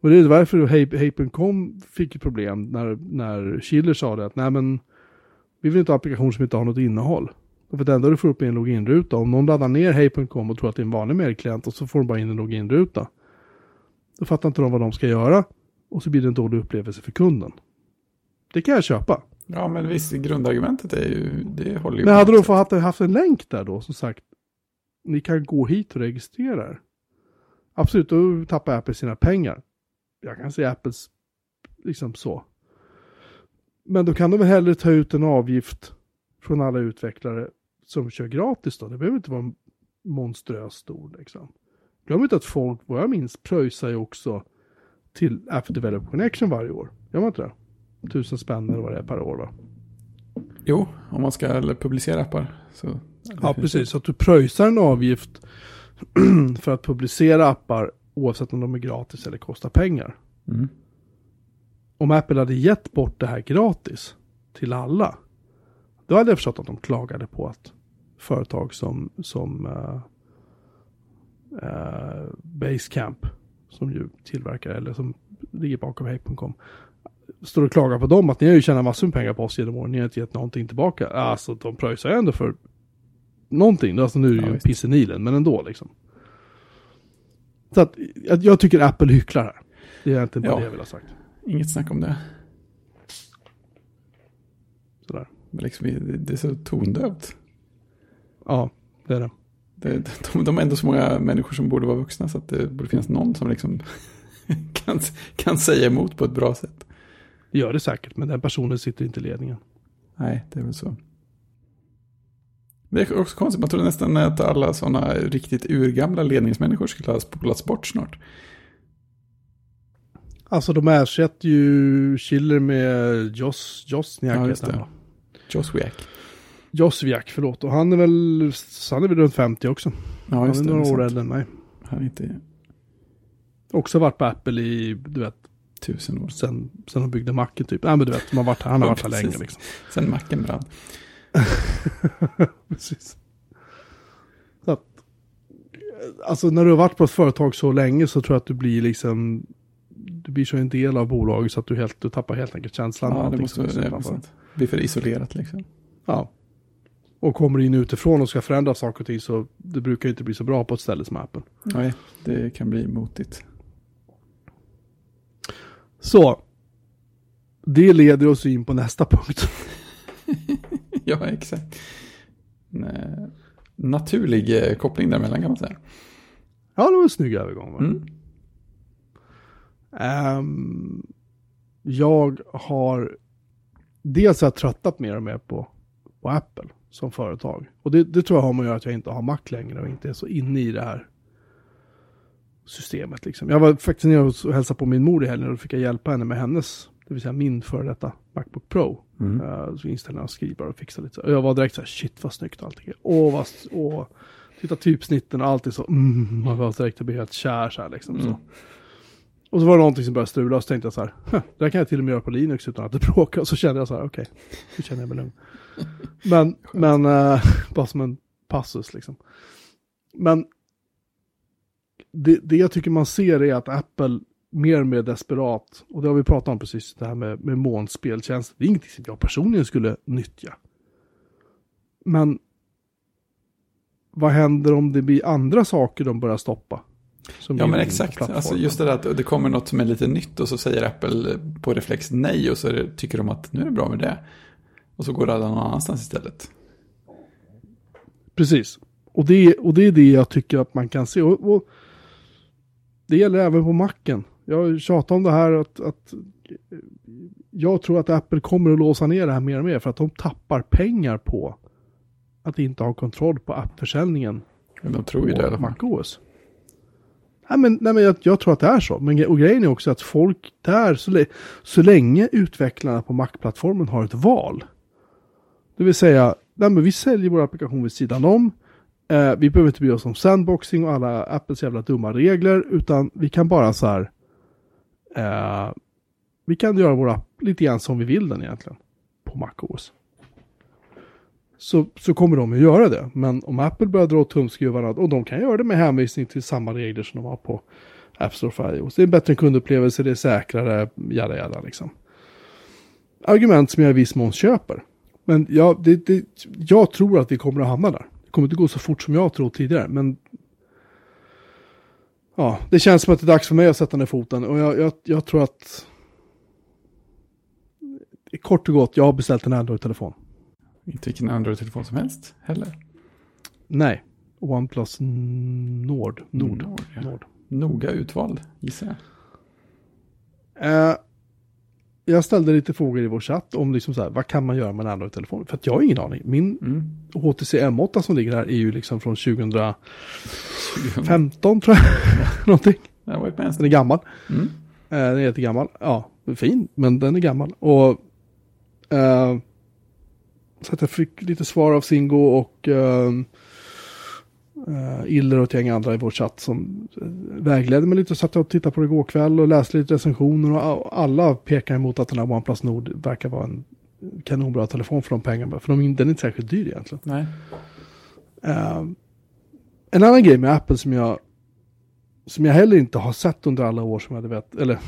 Och det är därför Hey.com fick ett problem när, när Schiller sa det att nej men vi vill inte ha applikationer som inte har något innehåll. För det enda du får upp är en loginruta. Om någon laddar ner Hey.com och tror att det är en vanlig mailklient och så får de bara in en loginruta. Då fattar inte de vad de ska göra. Och så blir det en dålig upplevelse för kunden. Det kan jag köpa. Ja, men visst, grundargumentet är ju, det håller ju Men hade de sätt. fått haft, haft en länk där då som sagt. Ni kan gå hit och registrera er. Absolut, då tappar Apple sina pengar. Jag kan säga Apples liksom så. Men då kan de väl hellre ta ut en avgift från alla utvecklare som kör gratis då. Det behöver inte vara monströst stor liksom. Glöm inte att folk, vad jag minns, pröjsar ju också till App Developer Connection varje år. Gör man inte det? Tusen spänn eller vad det är per år va? Jo, om man ska publicera appar. Så, Ja, precis. Så att du pröjsar en avgift för att publicera appar oavsett om de är gratis eller kostar pengar. Mm. Om Apple hade gett bort det här gratis till alla, då hade jag förstått att de klagade på att företag som, som uh, uh, Basecamp, som ju tillverkar eller som ligger bakom Hey.com, står och klagar på dem att ni har ju tjänat massor med pengar på oss genom åren, ni har inte gett någonting tillbaka. Alltså de pröjsar ju ändå för någonting, alltså nu är det Ja, ju visst. piss i Nilen, men ändå liksom. Så att jag, tycker Apple hycklar här. Det är egentligen bara Ja. det jag vill ha sagt. Inget snack om det. Sådär. Men liksom, det- det är så tondövt. Ja, det är det. Det, de, de är ändå så många människor som borde vara vuxna så att det borde finnas någon som liksom kan, kan säga emot på ett bra sätt. Det gör det säkert, men den personen sitter inte i ledningen. Nej, det är väl så. Det är också konstigt, man trodde nästan att alla sådana riktigt urgamla ledningsmänniskor skulle ha spolats bort snart. Alltså de ersätter ju Schiller med Jos, Josniak. Ja, just han, det. Joswiak. Josviak, förlåt. Och han är väl, han är väl runt 50 också. Ja, han just är det. några det är år äldre än mig. Han är inte Också varit på Apple i, du vet, tusen år. sen, sen de byggde Macen typ. Nej men du vet, har varit, han har varit här länge liksom. Sen macken brann. Precis. Så att, alltså när du har varit på ett företag så länge så tror jag att du blir liksom, du blir så en del av bolaget så att du, helt, du tappar helt enkelt känslan. Ja, det måste vara blir för isolerat liksom. Ja. Och kommer in utifrån och ska förändra saker och ting så det brukar inte bli så bra på ett ställe som Apple. Nej, det kan bli motigt. Så. Det leder oss in på nästa punkt. ja, exakt. En eh, naturlig eh, koppling däremellan kan man säga. Ja, det var en snygg övergång. Va? Mm. Ehm, jag har dels har tröttat mer och mer på, på Apple som företag. Och det, det tror jag har med att göra att jag inte har Mac längre och inte är så inne i det här systemet. Liksom. Jag var faktiskt nere och hälsade på min mor i helgen och då fick jag hjälpa henne med hennes, det vill säga min före detta Macbook Pro. Mm. Uh, så inställde jag skrivare och fixade lite. Och jag var direkt så här, shit vad snyggt allting är. Åh, vad, åh. Titta typsnitten och allt är så, mm, man var direkt, blev helt kär så här liksom. Mm. Så. Och så var det någonting som började strula och så tänkte jag så här, "Huh, det där kan jag till och med göra på Linux utan att det bråkar. Och så kände jag så här, okej, nu känner jag mig lugn. Men, men eh, bara som en passus liksom. Men det, det jag tycker man ser är att Apple mer och mer desperat, och det har vi pratat om precis, det här med, med molnspeltjänster. Det är ingenting som jag personligen skulle nyttja. Men vad händer om det blir andra saker de börjar stoppa? Ja, men exakt. Alltså just det där att det kommer något som är lite nytt och så säger Apple på reflex nej och så det, tycker de att nu är det bra med det. Och så går det någon annanstans istället. Precis. Och det, och det är det jag tycker att man kan se. Och, och det gäller även på macken. Jag tjatar om det här att, att jag tror att Apple kommer att låsa ner det här mer och mer för att de tappar pengar på att inte ha kontroll på appförsäljningen Men de tror ju det i alla fall. Nej men, nej, men jag, jag tror att det är så. Men, och grejen är också att folk där, så, så länge utvecklarna på Mac-plattformen har ett val. Det vill säga, nej, men vi säljer vår applikation vid sidan om. Eh, vi behöver inte bry oss om sandboxing och alla Apples jävla dumma regler. Utan vi kan bara så här. Eh, vi kan göra vår app lite grann som vi vill den egentligen. På MacOS. Så, så kommer de att göra det. Men om Apple börjar dra åt tumskruvarna, och de kan göra det med hänvisning till samma regler som de har på App Store för iOS. Det är en bättre kundupplevelse, det är säkrare, jada jada liksom. Argument som jag i viss mån köper. Men jag, det, det, jag tror att vi kommer att hamna där. Det kommer inte gå så fort som jag tror tidigare, men Ja, det känns som att det är dags för mig att sätta ner foten och jag, jag, jag tror att Kort och gott, jag har beställt en Android-telefon. Inte vilken Android-telefon som helst heller. Nej, OnePlus Nord. Nord. Nord, ja. Nord. Noga utvald, gissar jag. Eh, jag ställde lite frågor i vår chatt om liksom så här, vad kan man göra med en Android-telefon? För att jag har ingen aning. Min Mm. HTC M8 som ligger här är ju liksom från 2015 tror jag. Någonting. Den är gammal. Mm. Eh, den är jättegammal. Ja, fin, men den är gammal. Och eh, så att jag fick lite svar av Singo och eh, Uh, Iller och ett gäng andra i vår chatt som uh, vägledde mig lite. Satt jag och tittade på det igår kväll och läste lite recensioner. Och alla pekar emot att den här OnePlus Nord verkar vara en kanonbra telefon för de pengarna. För de, den är inte särskilt dyr egentligen. Nej. Uh, en annan grej med Apple som jag som jag heller inte har sett under alla år som jag hade vet, eller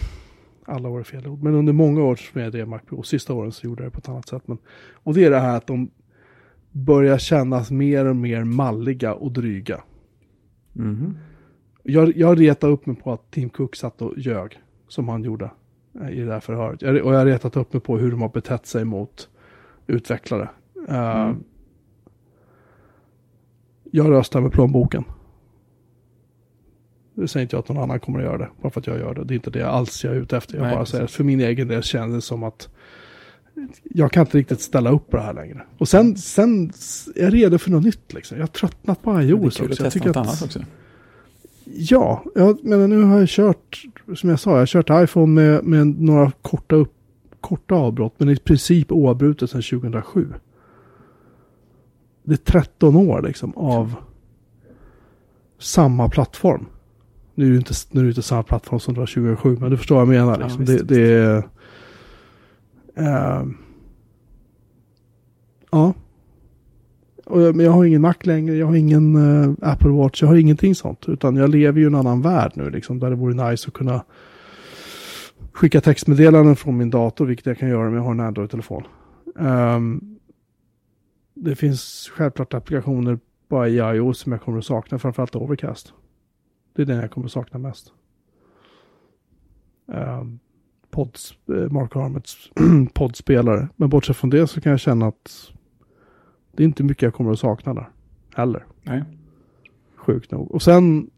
alla år är fel ord, men under många år som jag drev Mac Pro, sista åren så gjorde jag det på ett annat sätt. Men, och det är det här att de börjar kännas mer och mer malliga och dryga. Mhm. Jag, jag retade upp mig på att Tim Cook satt och ljög, som han gjorde eh, i det här förhöret. Jag, och jag har retat upp mig på hur de har betett sig mot utvecklare. Uh, Jag röstar med plånboken. Det säger inte jag att någon annan kommer att göra det, bara för att jag gör det. Det är inte det alls jag är ute efter. Jag Nej, bara precis. säger att för min egen del känns det som att jag kan inte riktigt ställa upp på det här längre. Och sen, sen är jag redo för något nytt liksom. Jag har tröttnat på Det är iOS kul att också. Jag testa tycker något att, annat också. Ja, jag menar nu har jag kört, som jag sa, jag har kört iPhone med, med några korta, upp, korta avbrott, men i princip oavbrutet sedan 2007. Det är 13 år liksom av samma plattform. Nu är det inte, nu är det inte samma plattform som det var 2007, men du förstår vad jag menar. Ja, Liksom. visst, det, det är... Uh, ja. Och, jag- men jag har ingen Mac längre, jag har ingen uh, Apple Watch, jag har ingenting sånt. Utan jag lever ju i en annan värld nu, liksom, där det vore nice att kunna skicka textmeddelanden från min dator, vilket jag kan göra om jag har en Android-telefon. Um, det finns självklart applikationer bara i iOS som jag kommer att sakna, framförallt Overcast. Det är den jag kommer att sakna mest. Um, pods, eh, Mark Armets poddspelare. Men bortsett från det så kan jag känna att det är inte mycket jag kommer att sakna där. Heller. Nej. Sjukt nog. Och sen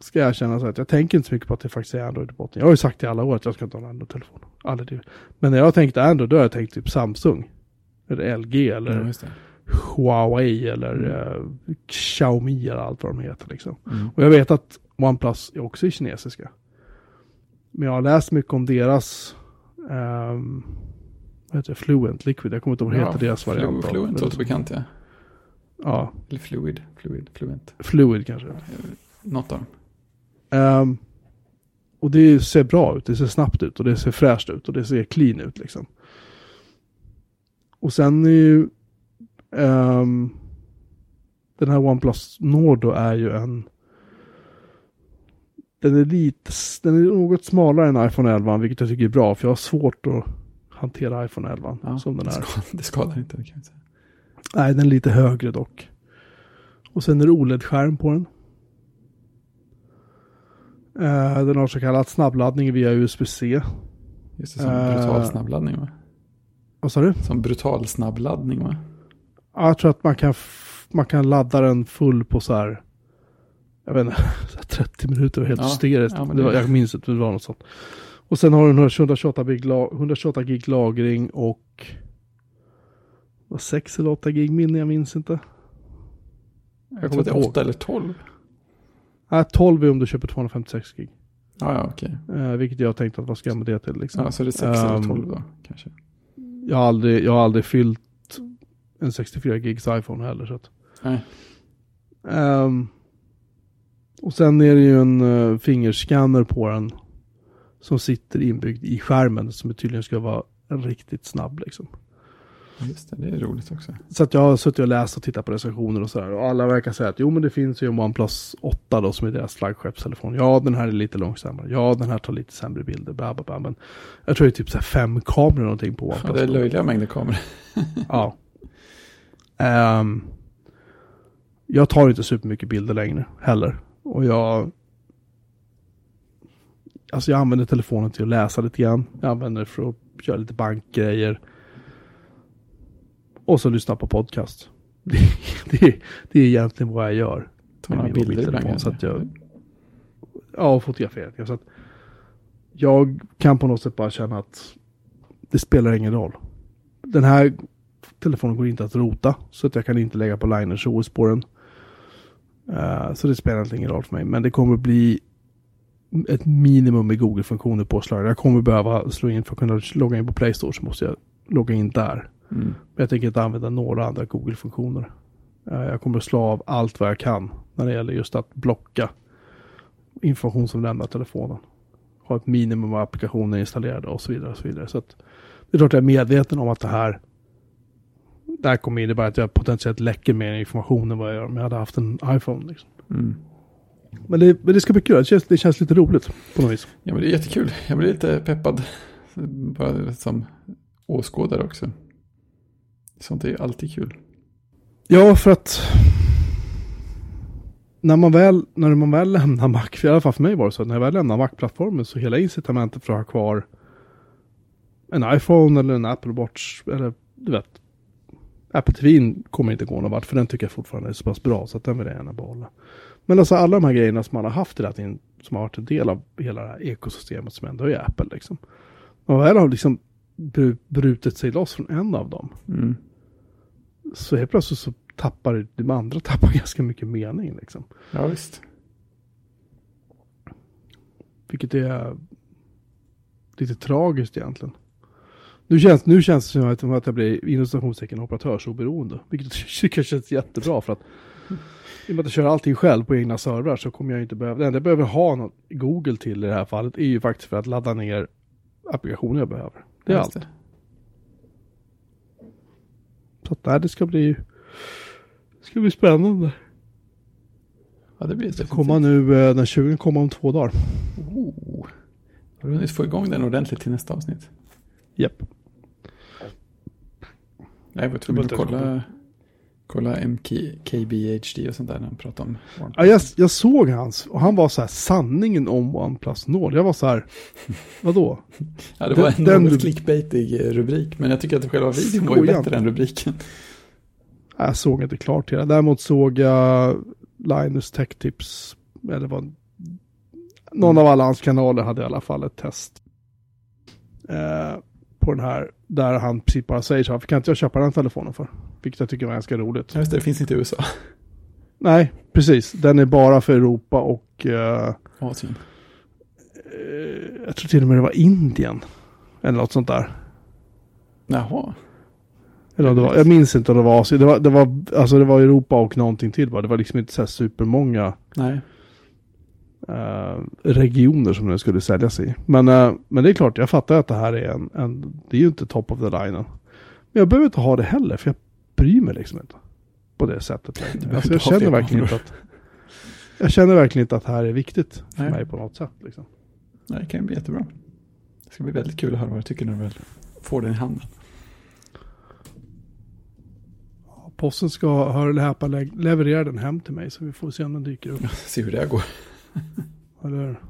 ska jag känna så att jag tänker inte så mycket på att det faktiskt är Android i botten. Jag har ju sagt i alla år att jag ska inte ha en Android-telefon. Aldrig. Men när jag har tänkt Android då har jag tänkt typ Samsung. Eller LG eller Ja. Huawei eller eh, Xiaomi eller allt vad de heter liksom. Mm. Och jag vet att OnePlus är också kinesiska. Men jag har läst mycket om deras ehm, vad heter det? Fluent Liquid. Jag kommer inte ihåg vad heter deras Flu- variant. av- Fluent låter bekant ja. Ja, Eller Fluid. Fluid. Fluent. Fluid kanske. Något av dem. Ehm, och det ser bra ut, det ser snabbt ut och det ser fräscht ut och det ser clean ut liksom. Och sen är ju ehm, den här OnePlus Nord då är ju en den är lite, den är något smalare än iPhone 11 vilket jag tycker är bra för jag har svårt att hantera iPhone 11 Ja, som den det, är. skadar, det skadar inte. Det kan jag säga. Nej, den är lite högre dock. Och sen är det OLED-skärm på den. Eh, den har så kallad snabbladdning via USB-C. Just det, som Eh. brutal snabbladdning va? Vad sa du? Som brutal snabbladdning va? Ja, jag tror att man kan, man kan ladda den full på så här, jag vet inte, så här 30 minuter och helt Ja, hysteriskt. ja, det var, jag minns inte, det var något sånt. Och sen har den 128 gig, la- 128 gig lagring och vad 6 eller 8 gig minne, jag minns inte. Jag, kommer det är inte 8 eller 12. Nej, 12 är om du köper 256 gig. Ja, ja okej. Eh, vilket jag tänkte att vad ska jag med det till liksom. Ja, så det är 6 eller Ehm, 12 då kanske. jag, har aldrig, jag har aldrig fyllt en 64 gigs iPhone heller. Så att. Nej. Ehm, och sen är det ju en uh, fingerscanner på den. Som sitter inbyggd i skärmen. Som tydligen ska vara riktigt snabb liksom. Just det, det är roligt också. Så att jag har suttit och läst och tittat på recensioner och sådär. Och alla verkar säga att jo men det finns ju en OnePlus 8 då som är deras flaggskeppstelefon. Ja den här är lite långsammare. Ja den här tar lite sämre bilder. Bla, bla, bla. Men jag tror det är typ så fem kameror någonting på OnePlus. Ja, det är löjliga mängder kameror. Ja. Ehm, jag tar inte supermycket bilder längre heller. Och jag... Alltså jag använder telefonen till att läsa lite grann. Jag använder det för att göra lite bankgrejer. Och så lyssna på podcast. Det, det, det är egentligen vad jag gör. Ta med några bilder ibland. så att jag- Ja, och fotografera. Så att jag kan på något sätt bara känna att det spelar ingen roll. Den här telefonen går inte att rota. Så att jag kan inte lägga på Liners OS på den. Eh, så det spelar egentligen ingen roll för mig. Men det kommer att bli ett minimum med Google-funktioner påslagna. Jag kommer behöva slå in för att kunna logga in på Play Store så måste jag logga in där. Mm. Men jag tänker inte använda några andra Google-funktioner. Eh, Jag kommer att slå av allt vad jag kan när det gäller just att blocka information som lämnar telefonen. Ha ett minimum av applikationer installerade och så vidare. Och så vidare. Så att det är klart jag är medveten om att det här det här kommer innebära att jag potentiellt läcker mer information än vad jag gör om jag hade haft en iPhone. Liksom. Mm. Men, det, men det ska bli kul. Det känns, det känns lite roligt på något vis. Ja, men det är jättekul. Jag blir lite peppad. Bara som åskådare också. Sånt är alltid kul. Ja, för att när man väl, när man väl lämnar Mac, för i alla fall för mig var det så, när jag väl lämnar Mac-plattformen så hela incitamentet för att ha kvar en iPhone eller en Apple Watch eller du vet, Apple TV kommer inte gå någon vart för den tycker jag fortfarande är så pass bra så att den vill jag gärna behålla. Men alltså alla de här grejerna som man har haft hela tiden, som har varit en del av hela det här ekosystemet som ändå är Apple liksom. Man väl har liksom bru- brutit sig loss från en av dem Mm. så helt plötsligt så tappar de andra tappar ganska mycket mening liksom. Ja, visst. Vilket är lite tragiskt egentligen. Nu känns, nu känns det som att, som att jag blir inom citationstecken operatörsoberoende. Vilket jag tycker känns jättebra för att i och med att jag kör allting själv på egna servrar så kommer jag inte behöva, det enda jag behöver ha något Google till i det här fallet är ju faktiskt för att ladda ner applikationer jag behöver. Det är Ja, allt. just Så att nej, det ska bli, det ska bli spännande. Ja, det blir Det kommer nu, eh, den 20 kommer om två dagar. Oh. Har du hunnit få igång den ordentligt till nästa avsnitt? Japp. Jag var tvungen att var inte kolla, kolla MKBHD och sånt där när han pratade om Ja, OnePlus. jag, jag såg hans och han var så här sanningen om OnePlus Nord. Jag var så här, vadå? Ja, det var en den- något clickbaitig eh, rubrik, men jag tycker att själva videon var ju bättre än rubriken. Jag såg inte klart det. Däremot såg jag Linus Tech Tips. Eller vad, någon av alla hans kanaler hade i alla fall ett test. Eh, på den här. Där han precis bara säger så här. Kan inte jag köpa den telefonen för? Vilket jag tycker var ganska roligt. Ja, just det, det finns inte i USA. Nej, precis. Den är bara för Europa och eh, Asien. eh, jag tror till och med det var Indien. Eller något sånt där. Jaha. Eller det var, jag minns inte om det var Asien. Det var, det var, alltså det var Europa och någonting till bara. Det var liksom inte så här supermånga Nej. Eh, regioner som den skulle säljas i. Men, eh, men det är klart, jag fattar att det här är en, en, det är ju inte top of the line. Men jag behöver inte ha det heller, för jag bryr mig liksom inte. På det sättet. Alltså, jag känner verkligen inte att, jag känner verkligen inte att det här är viktigt för Nej. mig på något sätt. Liksom. Nej, det kan ju bli jättebra. Det ska bli väldigt kul att höra vad du tycker när du väl får den i handen. Posten ska, hör eller häpna, lä- leverera den hem till mig så vi får se om den dyker upp. Se hur det går. Eller,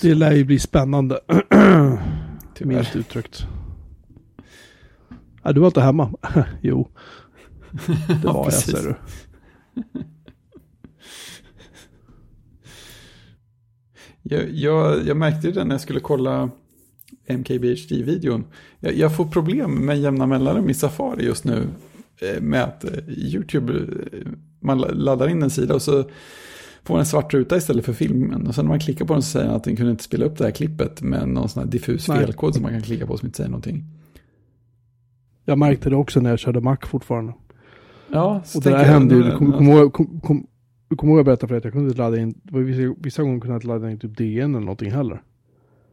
det lär ju bli spännande. Milt uttryckt. Ja, du var inte hemma? jo. Det var jag, säger du. Jag, jag, jag märkte det när jag skulle kolla MKBHD-videon. Jag, jag får problem med jämna mellanrum i Safari just nu. Eh, Med att eh, YouTube, eh, man la- laddar in en sida och så får man en svart ruta istället för filmen. Och sen när man klickar på den så säger den att den kunde inte spela upp det här klippet med någon sån här diffus Nej. felkod som man kan klicka på som inte säger någonting. Jag märkte det också när jag körde Mac fortfarande. Ja, så Och det där jag- hände ju, du kommer kom ihåg, kom, kom, ihåg jag berättade för dig att jag kunde inte ladda in, vissa, vissa gånger kunde jag inte ladda in typ DN eller någonting heller.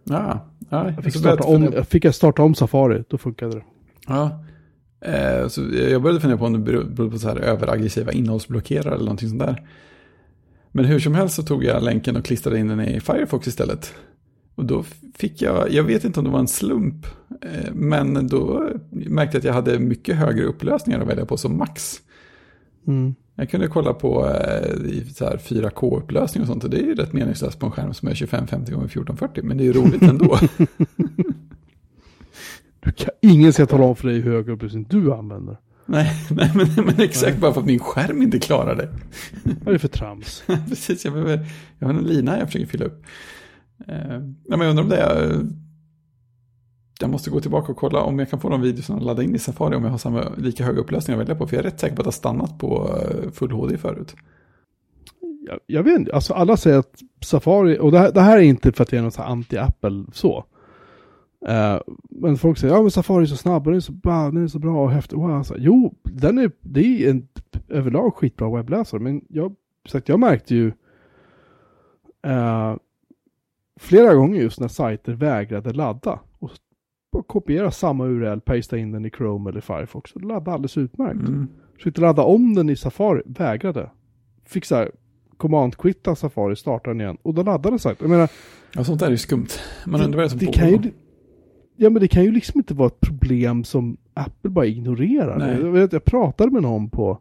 Ja, ja, Jag fick, så starta om, jag fick jag starta om Safari, då funkade det. Ja. Eh, så jag började fundera på om det beror på så här överaggressiva innehållsblockerare eller någonting sånt där. Men hur som helst så tog jag länken och klistrade in den i Firefox istället. Och då fick jag, jag vet inte om det var en slump, eh, men då märkte jag att jag hade mycket högre upplösningar att välja på som max. Mm. Jag kunde kolla på eh, i så här 4K-upplösning och sånt och det är ju rätt meningslöst på en skärm som är 2550 x 1440 men det är ju roligt ändå. Du kan, ingen ska tala om för dig hur hög upplösning du använder. nej, nej men, men exakt bara för att min skärm inte klarar det. Vad är det för trams? Precis, jag, behöver, jag har en lina jag försöker fylla upp. Eh, ja, men jag undrar om det är... Jag måste gå tillbaka och kolla om jag kan få de videorna och ladda in i Safari om jag har samma, lika hög upplösning att välja på. För jag är rätt säker på att det har stannat på eh, full HD förut. Jag, jag vet inte, alltså alla säger att Safari, och det här, det här är inte för att jag är någon anti-Apple så. Eh, men folk säger, ja men Safari är så snabb och den är så bra, den är så bra och häftig. Wow. Alltså, jo, den är, det är en överlag skitbra webbläsare. Men jag, sagt, jag märkte ju eh, flera gånger just när sajter vägrade ladda. Och kopiera samma URL, pasta in den i Chrome eller Firefox. Och det laddade alldeles utmärkt. Mm. Försökte ladda om den i Safari, vägrade. Fick så här, command-quitta Safari, starta den igen. Och då laddade sajten. Jag menar, Ja, sånt där är ju skumt. Man undrar vad det är som det pågår. kan ju, Ja men det kan ju liksom inte vara ett problem som Apple bara ignorerar. Nej. Jag, vet, jag pratade med någon på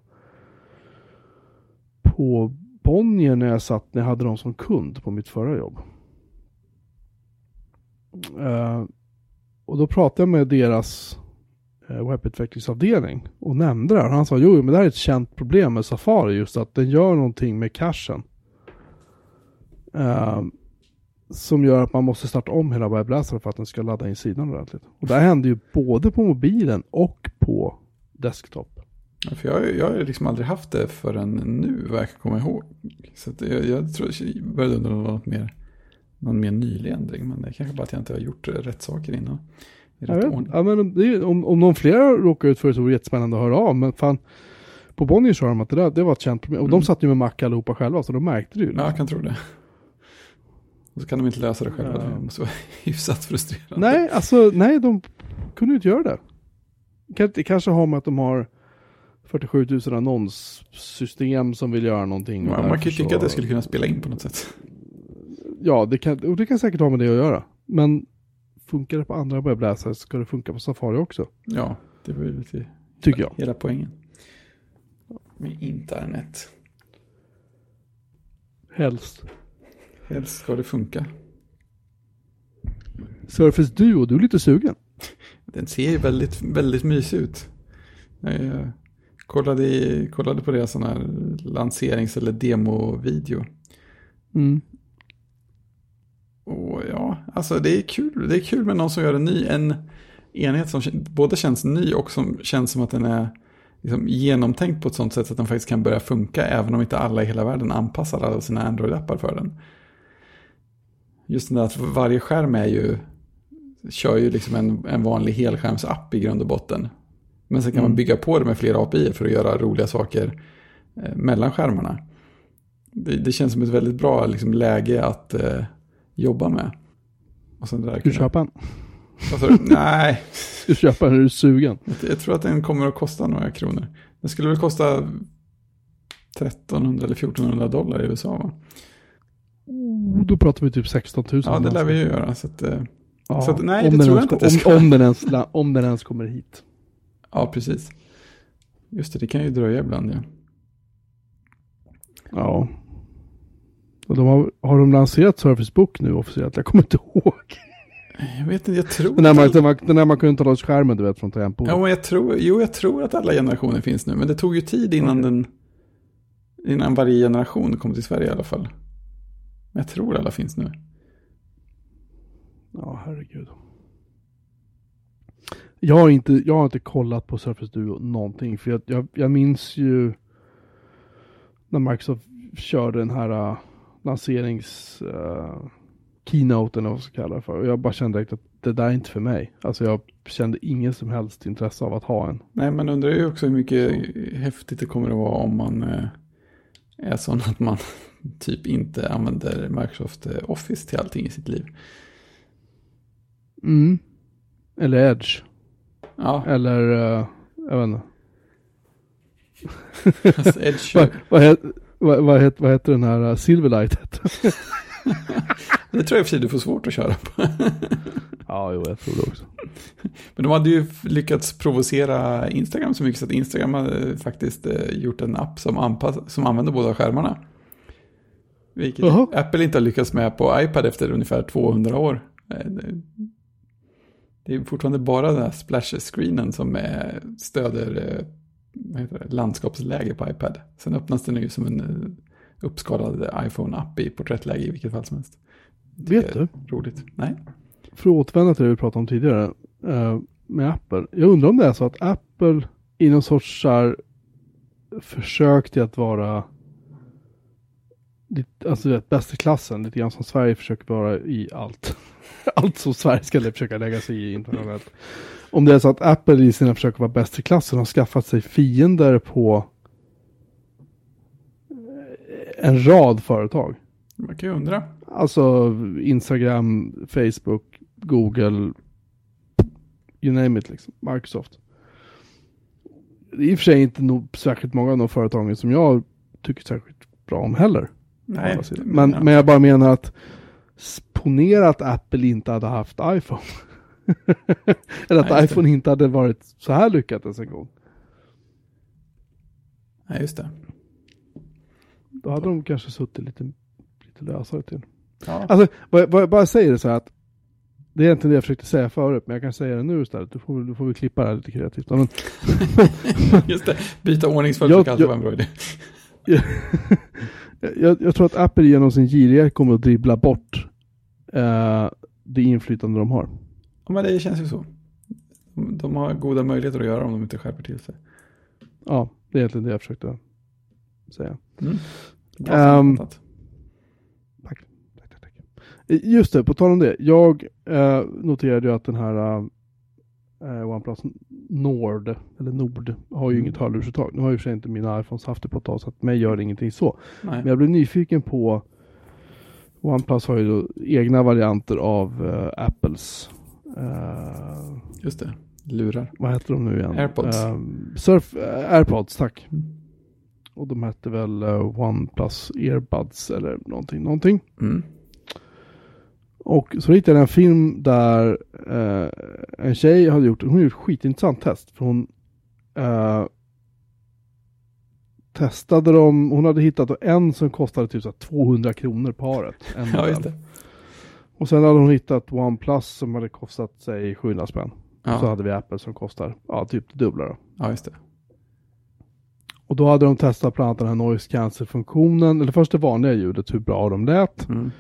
på Bonnier när jag satt, när jag hade dem som kund på mitt förra jobb. Eh, och då pratade jag med deras uh, webbutvecklingsavdelning och nämnde det här. Han sa jo men det här är ett känt problem med Safari just att den gör någonting med cachen. Eh, som gör att man måste starta om hela webbläsaren för att den ska ladda in sidan ordentligt. Och det här händer ju både på mobilen och på desktop. Ja, för jag, jag har liksom aldrig haft det förrän nu, vad jag kan komma ihåg. Så jag, jag tror, jag började undra om det var något mer, någon mer nylig ändring. Men det är kanske bara att jag inte har gjort rätt saker innan. I rätt ordning. ja, men är, om, om någon fler råkar ut för det så vore det jättespännande att höra av. Men fan, på Bonnier sa de att det, där, det var ett känt problem. Och de Mm. satt ju med Mac allihopa själva så de märkte det ju. Ja, jag kan tro det. Och så kan de inte lösa det själva. Ja. Det måste vara hyfsat frustrerande. Nej, alltså nej, de kunde inte göra det. Det kanske har med att de har 47 000 annonssystem som vill göra någonting. och Man, kan ju tycka att det skulle kunna spela in på något sätt. Ja, det kan, och det kan säkert ha med det att göra. Men funkar det på andra webbläsare så ska det funka på Safari också. Ja, det var ju lite Tycker jag. hela poängen. Med internet. Helst. Helst ska det funka. Surface Duo, du är lite sugen. Den ser ju väldigt, väldigt mysig ut. Jag eh, kollade, kollade på deras sån här lanserings eller demovideo. Mm. Och ja, alltså det är kul. Det är kul med någon som gör en ny, en enhet som både känns ny och som känns som att den är liksom genomtänkt på ett sånt sätt att den faktiskt kan börja funka även om inte alla i hela världen anpassar alla sina Android-appar för den. Just det där att varje skärm är ju, kör ju liksom en, en vanlig helskärmsapp i grund och botten. Men sen kan man Mm. bygga på det med flera API för att göra roliga saker eh, mellan skärmarna. Det, det känns som ett väldigt bra liksom, läge att eh, jobba med. Och sen där du köpa en? Du? Nej, du köpa en? Är du sugen? jag, jag tror att den kommer att kosta några kronor. Den skulle väl kosta 1300 eller 1400 dollar i USA va? Oh, då pratar vi typ 16 000. Ja, det lär vi ju göra. Så att, eh, Ja, så att- nej, det tror jag inte att det ska. Om, om, den ens, om den ens kommer hit. ja, precis. Just det, det kan ju dröja ibland ja. Ja. Och de har, har de lanserat Surface Book nu officiellt? Jag kommer inte ihåg. Jag vet inte, jag tror... Den där man, den, man, den där man kunde ta loss skärmen du vet från tangentbordet. Ja, men jag tror, jo, jag tror att alla generationer finns nu. Men det tog ju tid innan Okej. den... Innan varje generation kom till Sverige i alla fall. Men jag tror alla finns nu. Ja, herregud. Jag har, inte, jag har inte kollat på Surface Duo någonting. För jag, jag, jag minns ju när Microsoft körde den här uh, lanserings uh, keynoten eller vad man ska kalla det för. Och jag bara kände direkt att det där är inte för mig. Alltså jag kände ingen som helst intresse av att ha en. Nej, man undrar ju också hur mycket häftigt det kommer att vara om man eh, är sån att man typ inte använder Microsoft eh, Office till allting i sitt liv. Mm. Eller Edge. Ja, Eller, uh, jag vet inte. fast Edge, Vad, vad, vad, vad, het, vad heter den här uh, Silverlight? det tror jag i och för sig du får svårt att köra på. ja, jo, jag tror det också. Men de hade ju lyckats provocera Instagram så mycket så att Instagram hade faktiskt eh, gjort en app som, anpass, som använder båda skärmarna. Vilket Jaha. Apple inte har lyckats med på iPad efter ungefär 200 år. Eh, det- är fortfarande bara den här splash-screenen som stöder eh, det, landskapsläge på iPad. Sen öppnas den ju som en eh, uppskalad iPhone-app i porträttläge i vilket fall som helst. Vet du? Roligt. Nej. för att återvända till det vi pratade om tidigare med Apple. Jag undrar om det är så att Apple i någon sorts så här, försök till att vara alltså du vet, bäst i klassen, lite grann som Sverige försöker vara i allt. allt som Sverige ska försöka lägga sig i internationellt. Om det är så att Apple i sina försök att vara bäst i klassen har skaffat sig fiender på eh, en rad företag. Man kan ju undra. Alltså Instagram, Facebook, Google, you name it liksom, Microsoft. Det är i och för sig inte nog särskilt många av de företagen som jag tycker särskilt bra om heller. Nej. Men, ja. men jag bara menar att ponera att Apple inte hade haft iPhone. Eller att Nej, just det. iPhone inte hade varit så här lyckat ens en gång. Nej, just det. Då hade de kanske suttit lite, lite lösare till. Ja. Alltså, vad jag, vad jag bara säger det så här att det är egentligen det jag försökte säga förut, men jag kan säga det nu istället. Du får, du får vi klippa det här lite kreativt. Men, Just det, byta ordningsföljd brukar alltid vara en bra idé. jag, jag tror att Apple genom sin girighet kommer att dribbla bort eh, det inflytande de har. Ja, men det känns ju så. De- har goda möjligheter att göra om de inte skärper till sig. Ja, det är egentligen det jag försökte säga. Mm. Ehm. Tack, tack, tack. Eh, Just det, på tal om det. Jag eh, noterade ju att den här eh, OnePlus Nord, eller Nord, har ju Mm. inget hörlursuttag. Nu har ju för sig inte mina iPhones haft det på ett tag, så att mig gör det ingenting så. Nej. Men jag blev nyfiken på OnePlus har ju då egna varianter av eh, Apples eh, Just det, lurar. vad heter de nu igen? Airpods. Eh, Surf, Airpods, tack. Mm. Och de hette väl OnePlus Earbuds eller någonting, någonting. Mm. Och så hittade jag en film där eh, en tjej hade gjort, hon gjort ett skitintressant test. För hon eh, testade dem, hon hade hittat en som kostade typ så här 200 kronor paret. Ja, just det. Och sen hade hon hittat OnePlus som hade kostat sig 700 spänn. Så Ja, hade vi Apple som kostar, ja typ det dubbla då. ja just det. Och då hade de testat bland annat den här noise cancel-funktionen, eller först det vanliga ljudet, hur bra de lät. Mm.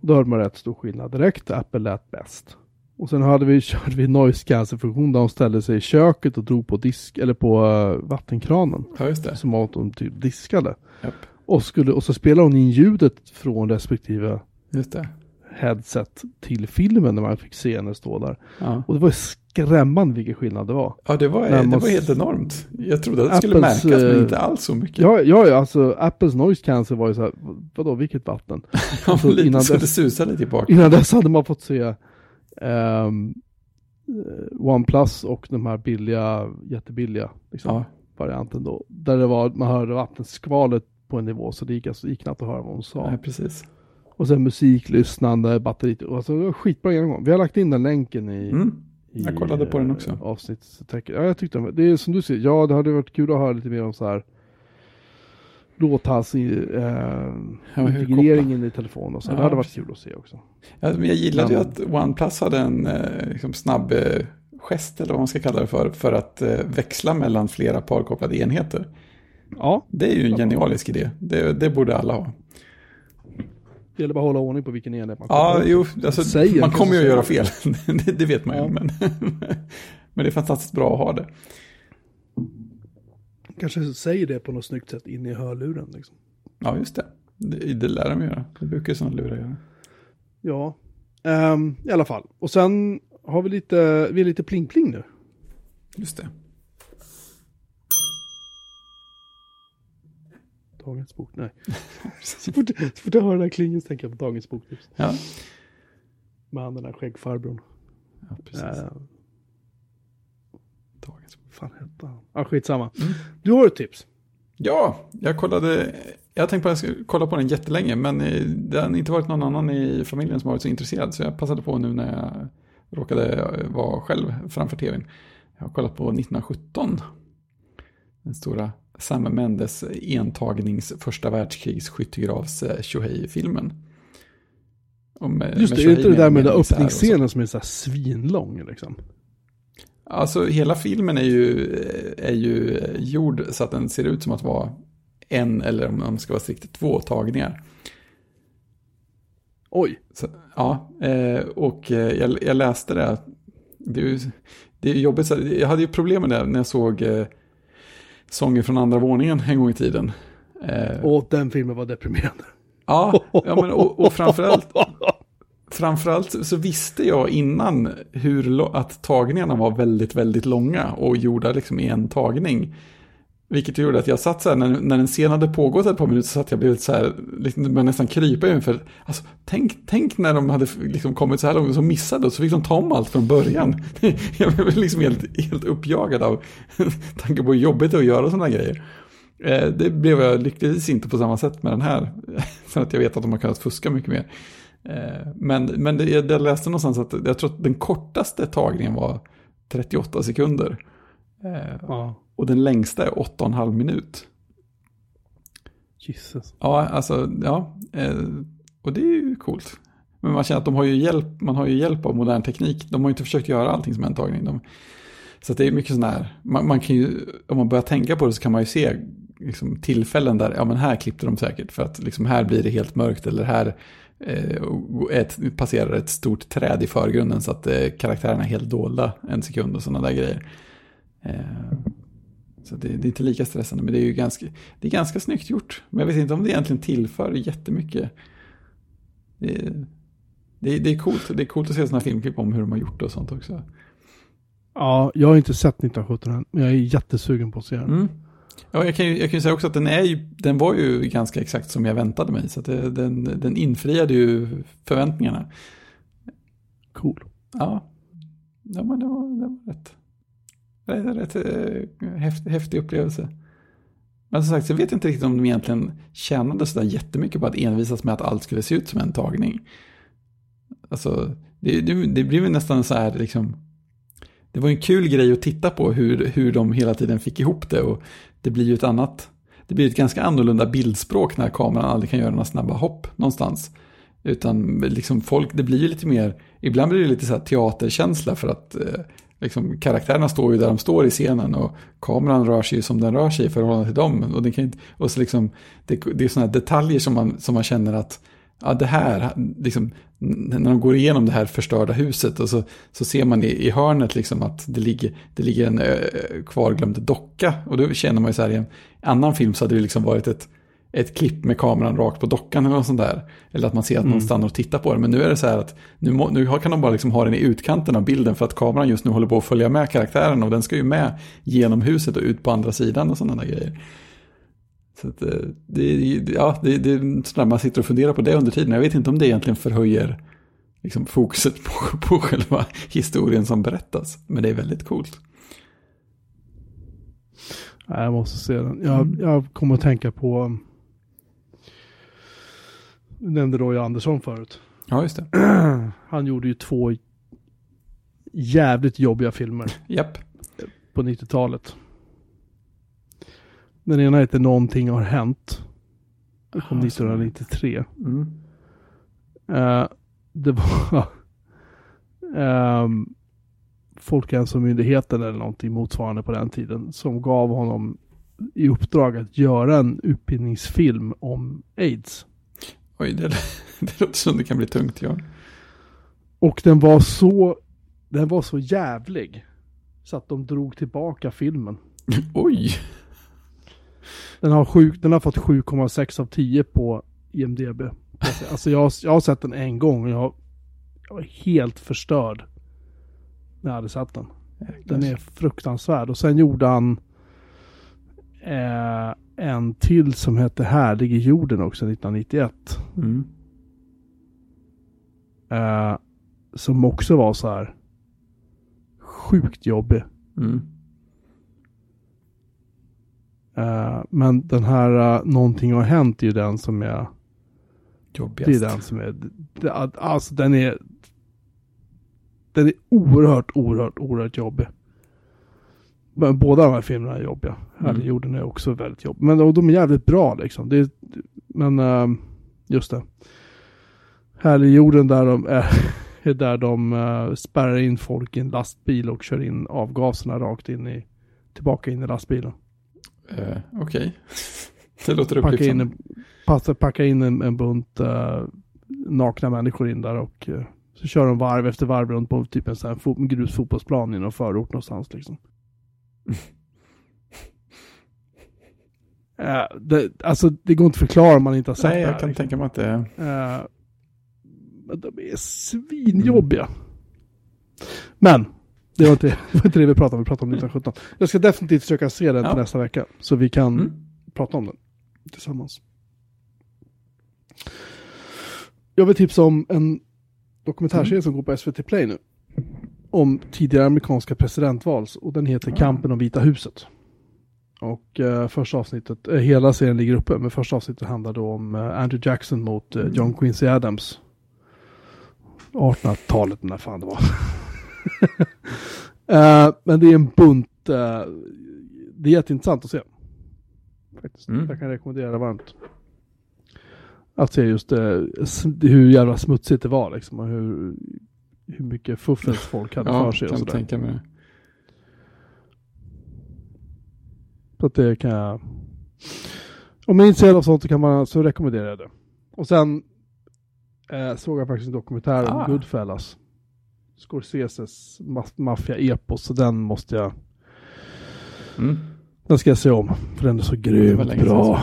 Då hörde man rätt stor skillnad direkt. Apple lät bäst. Och sen hade vi, körde vi noise cancel-funktion där de ställde sig i köket och drog på disk, eller på eh, vattenkranen. Ja, just det. Som att de typ diskade. Japp. Och, skulle, och så spelade hon in ljudet från respektive Just det. headset till filmen när man fick se henne stå där. Ja. Och det var skrämmande vilken skillnad det var. Ja, det var, det man- var helt enormt. Jag trodde att det skulle Apples, märkas, men eh, inte alls så mycket. Ja, ja, alltså Apples noise cancel var ju så här, vadå, vilket vatten? Ja, alltså, lite innan så dess- det susade lite bak. Innan dess hade man fått se eh, OnePlus och de här billiga, jättebilliga liksom, Ja, varianten då. Där det var, man hörde vattenskvalet på en nivå så det gick, alltså, gick knappt att höra vad hon sa. nej, precis. Och sen musiklyssnande, batteri, och alltså, det var skitbra genomgång. Vi har lagt in den länken i, Mm. Jag kollade på den också. eh, avsnittstecken. Ja, jag tyckte det är som du säger, ja det hade varit kul att höra lite mer om så här låthals i eh, Ja, integreringen i telefon och så. Ja, det hade varit kul att se också. Ja, men jag gillade ju Men- att OnePlus hade en eh, liksom snabb eh, gest, eller vad man ska kalla det för, för att eh, växla mellan flera parkopplade enheter. Ja, Det är ju en genialisk idé. Det, det borde alla ha. Det gäller bara att hålla ordning på vilken enhet man Ja, kopplar upp. jo, alltså, Säger, man kommer ju att göra fel. det, det vet man ju. Ja. Men, men det är fantastiskt bra att ha det. Kanske säger det på något snyggt sätt in i hörluren. Liksom. Ja, just det. Det, det lär de göra. Det brukar sådana lurar göra. Ja, ehm, i alla fall. Och sen har vi lite, vi är lite pling-pling nu. Just det. Dagens bok, nej. så, fort, så fort jag hör den här klingen så tänker jag på dagens boktips. Ja, Med han den här skäggfarbrorn. ja precis. Uh, Dagens. fan hette han? Ja, skitsamma. Mm. Du har ett tips. Ja, jag kollade. Jag har tänkt på att jag ska kolla på den jättelänge, men eh, det har inte varit någon annan i familjen som har varit så intresserad, så jag passade på nu när jag råkade eh, vara själv framför tvn. Jag har kollat på 1917. Den stora Sam Mendes entagnings första världskrigs skyttegravs eh, Shohei-filmen. Om, eh, Just det, är inte det där med den öppningsscenen som är så här svinlång liksom? Alltså hela filmen är ju, är ju gjord så att den ser ut som att vara en eller om man ska vara strikt två tagningar. Oj, Så, ja, eh, och eh, jag, jag läste det. Det är ju det är jobbigt. Jag hade ju problem med det när jag såg eh, sånger från andra våningen en gång i tiden. Eh, Och den filmen var deprimerande. ja, ja men, och, och framförallt, framförallt så visste jag innan hur, att tagningarna var väldigt, väldigt långa och gjorda liksom i en tagning. Vilket gjorde att jag satt så här, när, när en scen hade pågått ett par minuter så satt jag blev så här, liksom, det började nästan krypa inför, alltså, tänk, tänk när de hade liksom kommit så här långt och så missade och så fick de ta om allt från början. jag blev liksom helt, helt uppjagad av tanken på hur jobbigt det är att göra sådana grejer. Eh, det blev jag lyckligtvis inte på samma sätt med den här, för att jag vet att de har kunnat fuska mycket mer. Eh, men men det, jag, jag läste någonstans att jag tror att den kortaste tagningen var 38 sekunder. Eh, Ja, och den längsta är 8,5 minut. Jesus. Ja, alltså, ja. Eh, och det är ju coolt. Men man känner att de har ju hjälp, man har ju hjälp av modern teknik. De har ju inte försökt göra allting som en tagning. De, så det är mycket sån här, man, man kan ju, om man börjar tänka på det så kan man ju se liksom, tillfällen där, ja men här klippte de säkert för att liksom, här blir det helt mörkt eller här eh, ett, passerar ett stort träd i förgrunden så att eh, karaktärerna är helt dolda en sekund och sådana där grejer. Eh, så det, det är inte lika stressande, men det är ju ganska, det är ganska snyggt gjort. Men jag vet inte om det egentligen tillför jättemycket. Det, är- det, det är coolt, det är coolt att se sådana filmklipp om hur de har gjort det och sånt också. Ja, jag har inte sett 1917 än, men jag är jättesugen på att se den. Mm. Ja, jag kan ju, jag kan ju säga också att den, är ju, den var ju ganska exakt som jag väntade mig. Så att det, den, den infriade ju förväntningarna. Cool. Ja, ja men det var, det var rätt, rätt, rätt eh, häftig, häftig upplevelse. Men som sagt, så vet jag inte riktigt om de egentligen tjänade sådär jättemycket på att envisas med att allt skulle se ut som en tagning. Alltså, det, det, det blev ju nästan så här liksom, det var en kul grej att titta på hur, hur de hela tiden fick ihop det och det blir ju ett annat, det blir ett ganska annorlunda bildspråk när kameran aldrig kan göra några snabba hopp någonstans. Utan liksom folk, det blir ju lite mer, ibland blir det lite så här teaterkänsla för att eh, liksom, karaktärerna står ju där de står i scenen och kameran rör sig ju som den rör sig i förhållande till dem. Och, det, kan inte, och så liksom, det, det är sådana detaljer som man, som man känner att ja, det här, liksom, när de går igenom det här förstörda huset och så, så ser man i, i hörnet liksom att det ligger, det ligger en ö, kvarglömd docka. Och då känner man ju så här i en annan film så hade det liksom varit ett, ett klipp med kameran rakt på dockan eller något sånt där. Eller att man ser att någon Mm. stannar och tittar på det. Men nu är det så här att nu, må, nu kan de bara liksom ha den i utkanten av bilden för att kameran just nu håller på att följa med karaktären och den ska ju med genom huset och ut på andra sidan och sådana där grejer. Så att, eh, det, ja, det, det är man sitter och funderar på det under tiden. Jag vet inte om det egentligen förhöjer liksom, fokuset på, på själva historien som berättas. Men det är väldigt coolt. Jag måste se den. Jag, jag kommer att tänka på... nämnde Roy Andersson förut. Ja, just det. Han gjorde ju två jävligt jobbiga filmer Japp. på 90-talet. Den ena heter Någonting har hänt. Kom Ah, så. 1993. Mm. Eh, det var um, Folkhälsomyndigheten eller någonting motsvarande på den tiden som gav honom i uppdrag att göra en utbildningsfilm om aids. Oj, det, det låter som det kan bli tungt, ja. Och den var så den var så jävlig så att de drog tillbaka filmen. Oj! Den har, sju, den har fått 7,6 av 10 på IMDB. Alltså jag, jag har sett den en gång och jag, jag var helt förstörd när jag hade sett den. Den är fruktansvärd. Och sen gjorde han eh, en till som hette Härlig i jorden också 1991. Mm. Eh, som också var så här sjukt jobbig. Mm. Eh, men den här eh, Någonting har hänt är ju den som är Jobbigast. Det är den som är, alltså den är, den är oerhört, oerhört, oerhört jobbig. Men båda de här filmerna är jobbiga. Mm. jorden är också väldigt jobbig. Men och de är jävligt bra liksom. Det, men ehm, just det. Härlig jorden där de är, är där de eh, spärrar in folk i en lastbil och kör in avgaserna rakt in i, tillbaka in i lastbilen. Eh, Okej. Det låter Packa in, en, passa, packa in en, en bunt eh, nakna människor in där och eh, så kör de varv efter varv runt på typ en sån här grusfotbollsplan i någon förort någonstans liksom. Eh, det, alltså det går inte att förklara om man inte har sett Nej, det jag här, kan liksom. tänka mig att det är... Men de är svinjobbiga. Men, det var, inte, det var inte det vi pratade om, vi pratade om 1917. Jag ska definitivt försöka se den Ja. till nästa vecka. Så vi kan Mm. prata om den tillsammans. Jag vill tipsa om en dokumentärserie Mm. som går på SVT Play nu. Om tidigare amerikanska presidentvals och den heter Ah. Kampen om Vita huset. Och eh, första avsnittet, eh, hela serien ligger uppe, men första avsnittet handlar då om eh, Andrew Jackson mot eh, John Quincy Adams. 1800-talet när fan det var. Eh, men det är en bunt, eh, det är jätteintressant att se. Faktiskt. Mm. Jag kan rekommendera det varmt. Att se just hur jävla smutsigt det var liksom och hur, hur mycket fuffens folk hade Ja, för sig och kan sådär. tänka mig det. Så att det kan jag... Om man är intresserad av sånt så, kan man, så rekommenderar jag det. Och sen eh, såg jag faktiskt en dokumentär om Ah. Goodfellas. Scorseses ma- maffia-epos, så den måste jag... Mm. Den ska jag se om, för den är så grymt bra.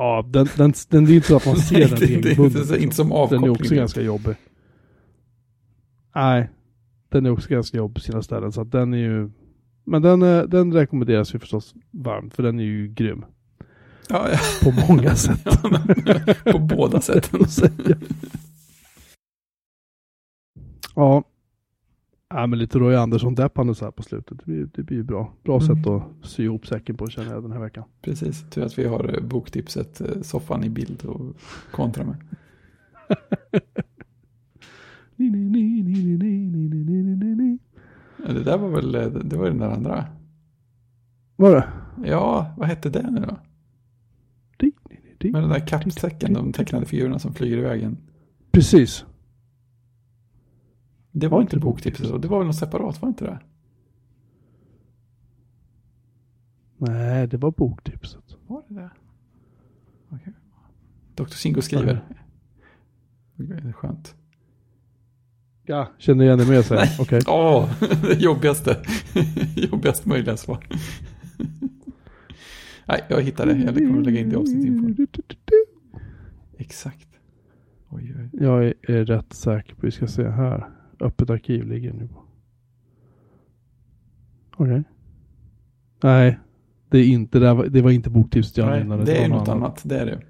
Ja, den, den, den, det är inte så att man ser Nej, den det- det är regelbundet. inte, inte som Den avkoppling. är också ganska jobbig. Nej, den är också ganska jobbig på sina ställen. Så att den är ju... Men den, är- den rekommenderas ju förstås varmt, för den är ju grym. Ja, ja. På många sätt. Ja, på båda sätten. Ja. Ja, men lite Roy Andersson-deppande så här på slutet. Det blir, det blir bra. Bra mm. sätt att sy ihop säcken på känner jag den här veckan. Precis, tur att vi har boktipset Soffan i bild och kontra med. det där var väl, det var den där andra. Var det? Ja, vad hette det nu då? Med den där kappsäcken de tecknade figurerna som flyger iväg vägen. Precis. Det Var inte boktipset, och det var väl något separat, var inte det? Nej, det var boktipset. Var det det? Okej. Dr. Singo skriver. Är skönt. Ja, känner igen det med sig. Okej. Åh, det jobbigaste. Jobbigaste möjliga svar. Nej, jag hittade. Jag kommer att lägga in det i avsnittsinfon. Exakt. Oj, oj. Jag är, är rätt säker på, vi ska se här. Öppet arkiv ligger nu på. Okej. Nej, det är inte, det, var, det var inte boktipset jag Nej, menade. det är något annat. Det är det.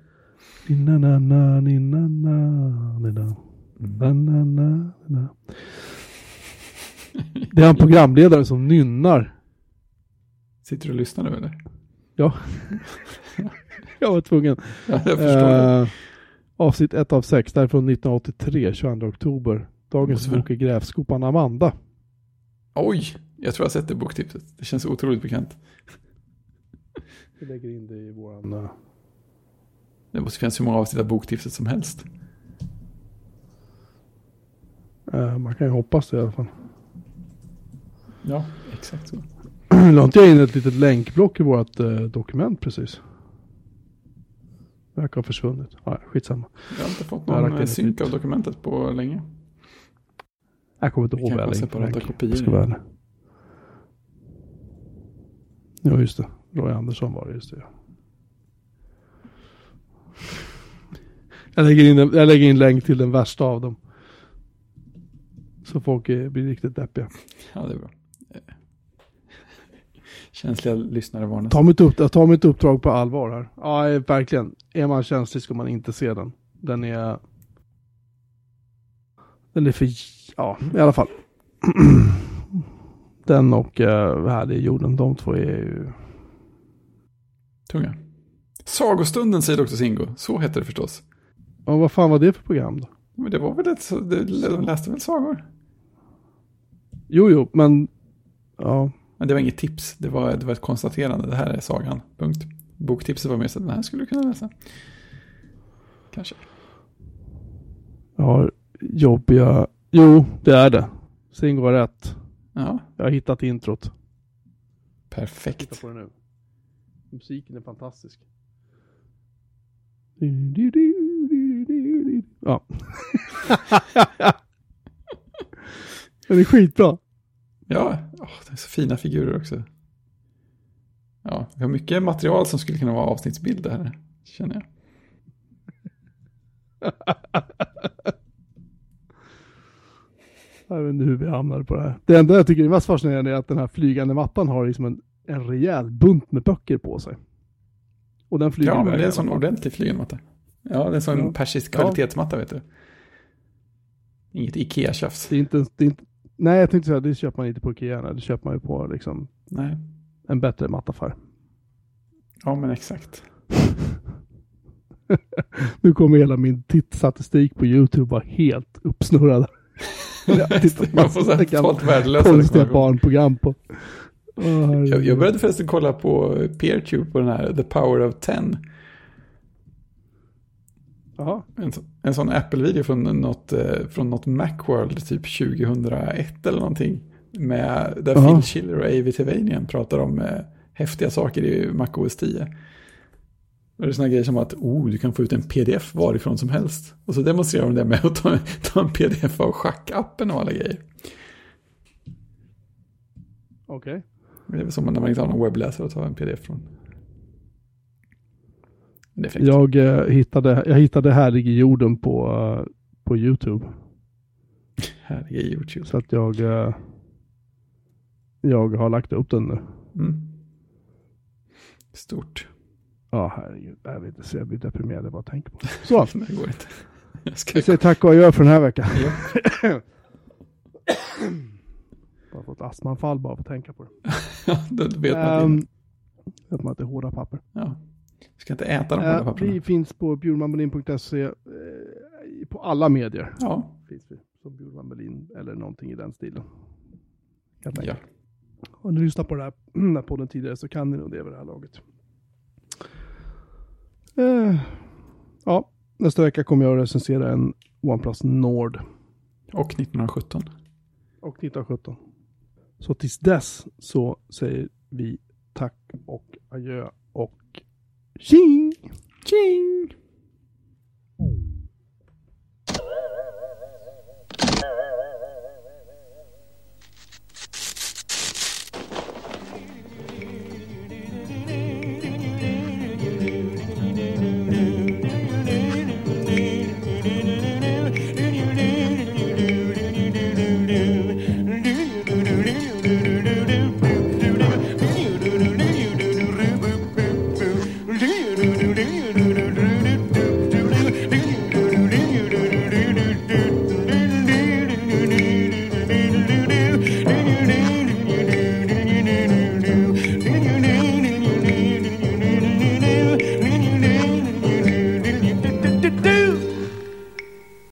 Na, na, na, ni, na, na, na. Na, na, na. Det är en programledare som nynnar. Sitter du och lyssnar nu eller? Ja. jag var tvungen. Ja, jag förstår det. Eh, avsnitt 1 av 6, därifrån 1983, 22 oktober. Dagens Måste bok är Grävskopan Amanda. Oj, jag tror jag sett det boktipset. Det känns otroligt bekant. Vi lägger in det i våran... Det måste finnas hur många avsnitt av boktipset som helst. eh, man kan ju hoppas det i alla fall. Ja, exakt så. La inte jag in ett litet länkblock i vårt eh, dokument precis? Verkar ha försvunnit. Ja, skitsamma. Jag har inte fått någon synk av dokumentet på länge. Jag kommer inte ihåg vad jag länkade. kopior. Ska vara. Ja, just det. Roy Andersson var det, just det. ja. Jag lägger, in, en- jag lägger in länk till den värsta av dem. Så folk är, blir riktigt deppiga. Ja, det är bra. Eh, Känsliga lyssnare varnas. Ta mitt, upp, jag tar mitt uppdrag på allvar här. Ja, eh, verkligen. Är man känslig ska man inte se den. Den är... Den är för... Ja, i alla fall. den och uh, Härlig i jorden, de två är ju... Tunga. Sagostunden säger Dr. Singo. Så heter det förstås. Ja, vad fan var det för program då? Men det var väl ett, de läste väl sagor? Jo, jo, men... Ja, Men det var inget tips. Det var, det var ett konstaterande. Det här är sagan. Punkt. Boktipset var mer så att den här skulle du kunna läsa. Kanske. jag har jobbiga... Jo, det är det. Singo har rätt. Ja, Jag har hittat introt. Perfekt. på det nu. Musiken är fantastisk. Ja. Den är skitbra. Ja, åh, det är så fina figurer också. Vi har mycket material som skulle kunna vara avsnittsbilder här, känner jag. Jag vet inte hur vi hamnade på det här. Det enda jag tycker är mest fascinerande är att den här flygande mattan har liksom en, en rejäl bunt med böcker på sig. Och den flyger Ja, men det är en sån ordentlig flygande matta. Ja, det är en sån Ja. persisk Ja. kvalitetsmatta, vet du. Inget Ikea-tjafs. Det är inte, det är inte, nej, jag tänkte säga det köper man inte på Ikea. nej. Det köper man ju på liksom Nej. en bättre mattaffär. Ja, men exakt. Nu kommer hela min tittstatistik på YouTube vara helt uppsnurrad. Man får så här gamla totalt värdelösa konstiga barnprogram på. Herregud. Jag, jag började förresten kolla på Peertube på den här The Power of Ten. En, en sån Apple-video från något, eh, från något Macworld typ 2001 eller någonting. Med, där Ja. Phil Schiller och Avi Tevanian pratar om eh, häftiga saker i MacOS 10. Och det är sådana grejer som att oh, du kan få ut en pdf varifrån som helst. Och så demonstrerar de det med att ta, ta en pdf av schackappen och alla grejer. Okej. Det är väl som när man inte har någon webbläsare att ta en pdf från. Jag, eh, hittade, jag hittade Härlig i jorden på, eh, på YouTube. Är YouTube. Så att jag, eh, jag har lagt upp den nu. Mm. Stort. Ja, herregud. Jag vet inte, så jag blir deprimerad jag bara tänker på det. Så, Det går inte. Jag ska vi säger tack och adjö för den här veckan. Ja. Bara fått astmaanfall bara för att tänka på det. Ja, då vet man Um, det vet man att det är hårda papper. ja. Du ska inte äta de hårda papperna. vi finns på bjurmanmelin.se eh, på alla medier. Ja, Finns vi som Bjurman Melin eller någonting i den stilen. Jag ja. Har ni lyssnat på den här, den här podden tidigare så kan ni nog det vid det här laget. Eh, ja, nästa vecka kommer jag att recensera en OnePlus Nord Och 1917. och 1917. Så tills dess så säger vi tack och adjö och tjing! Tjing!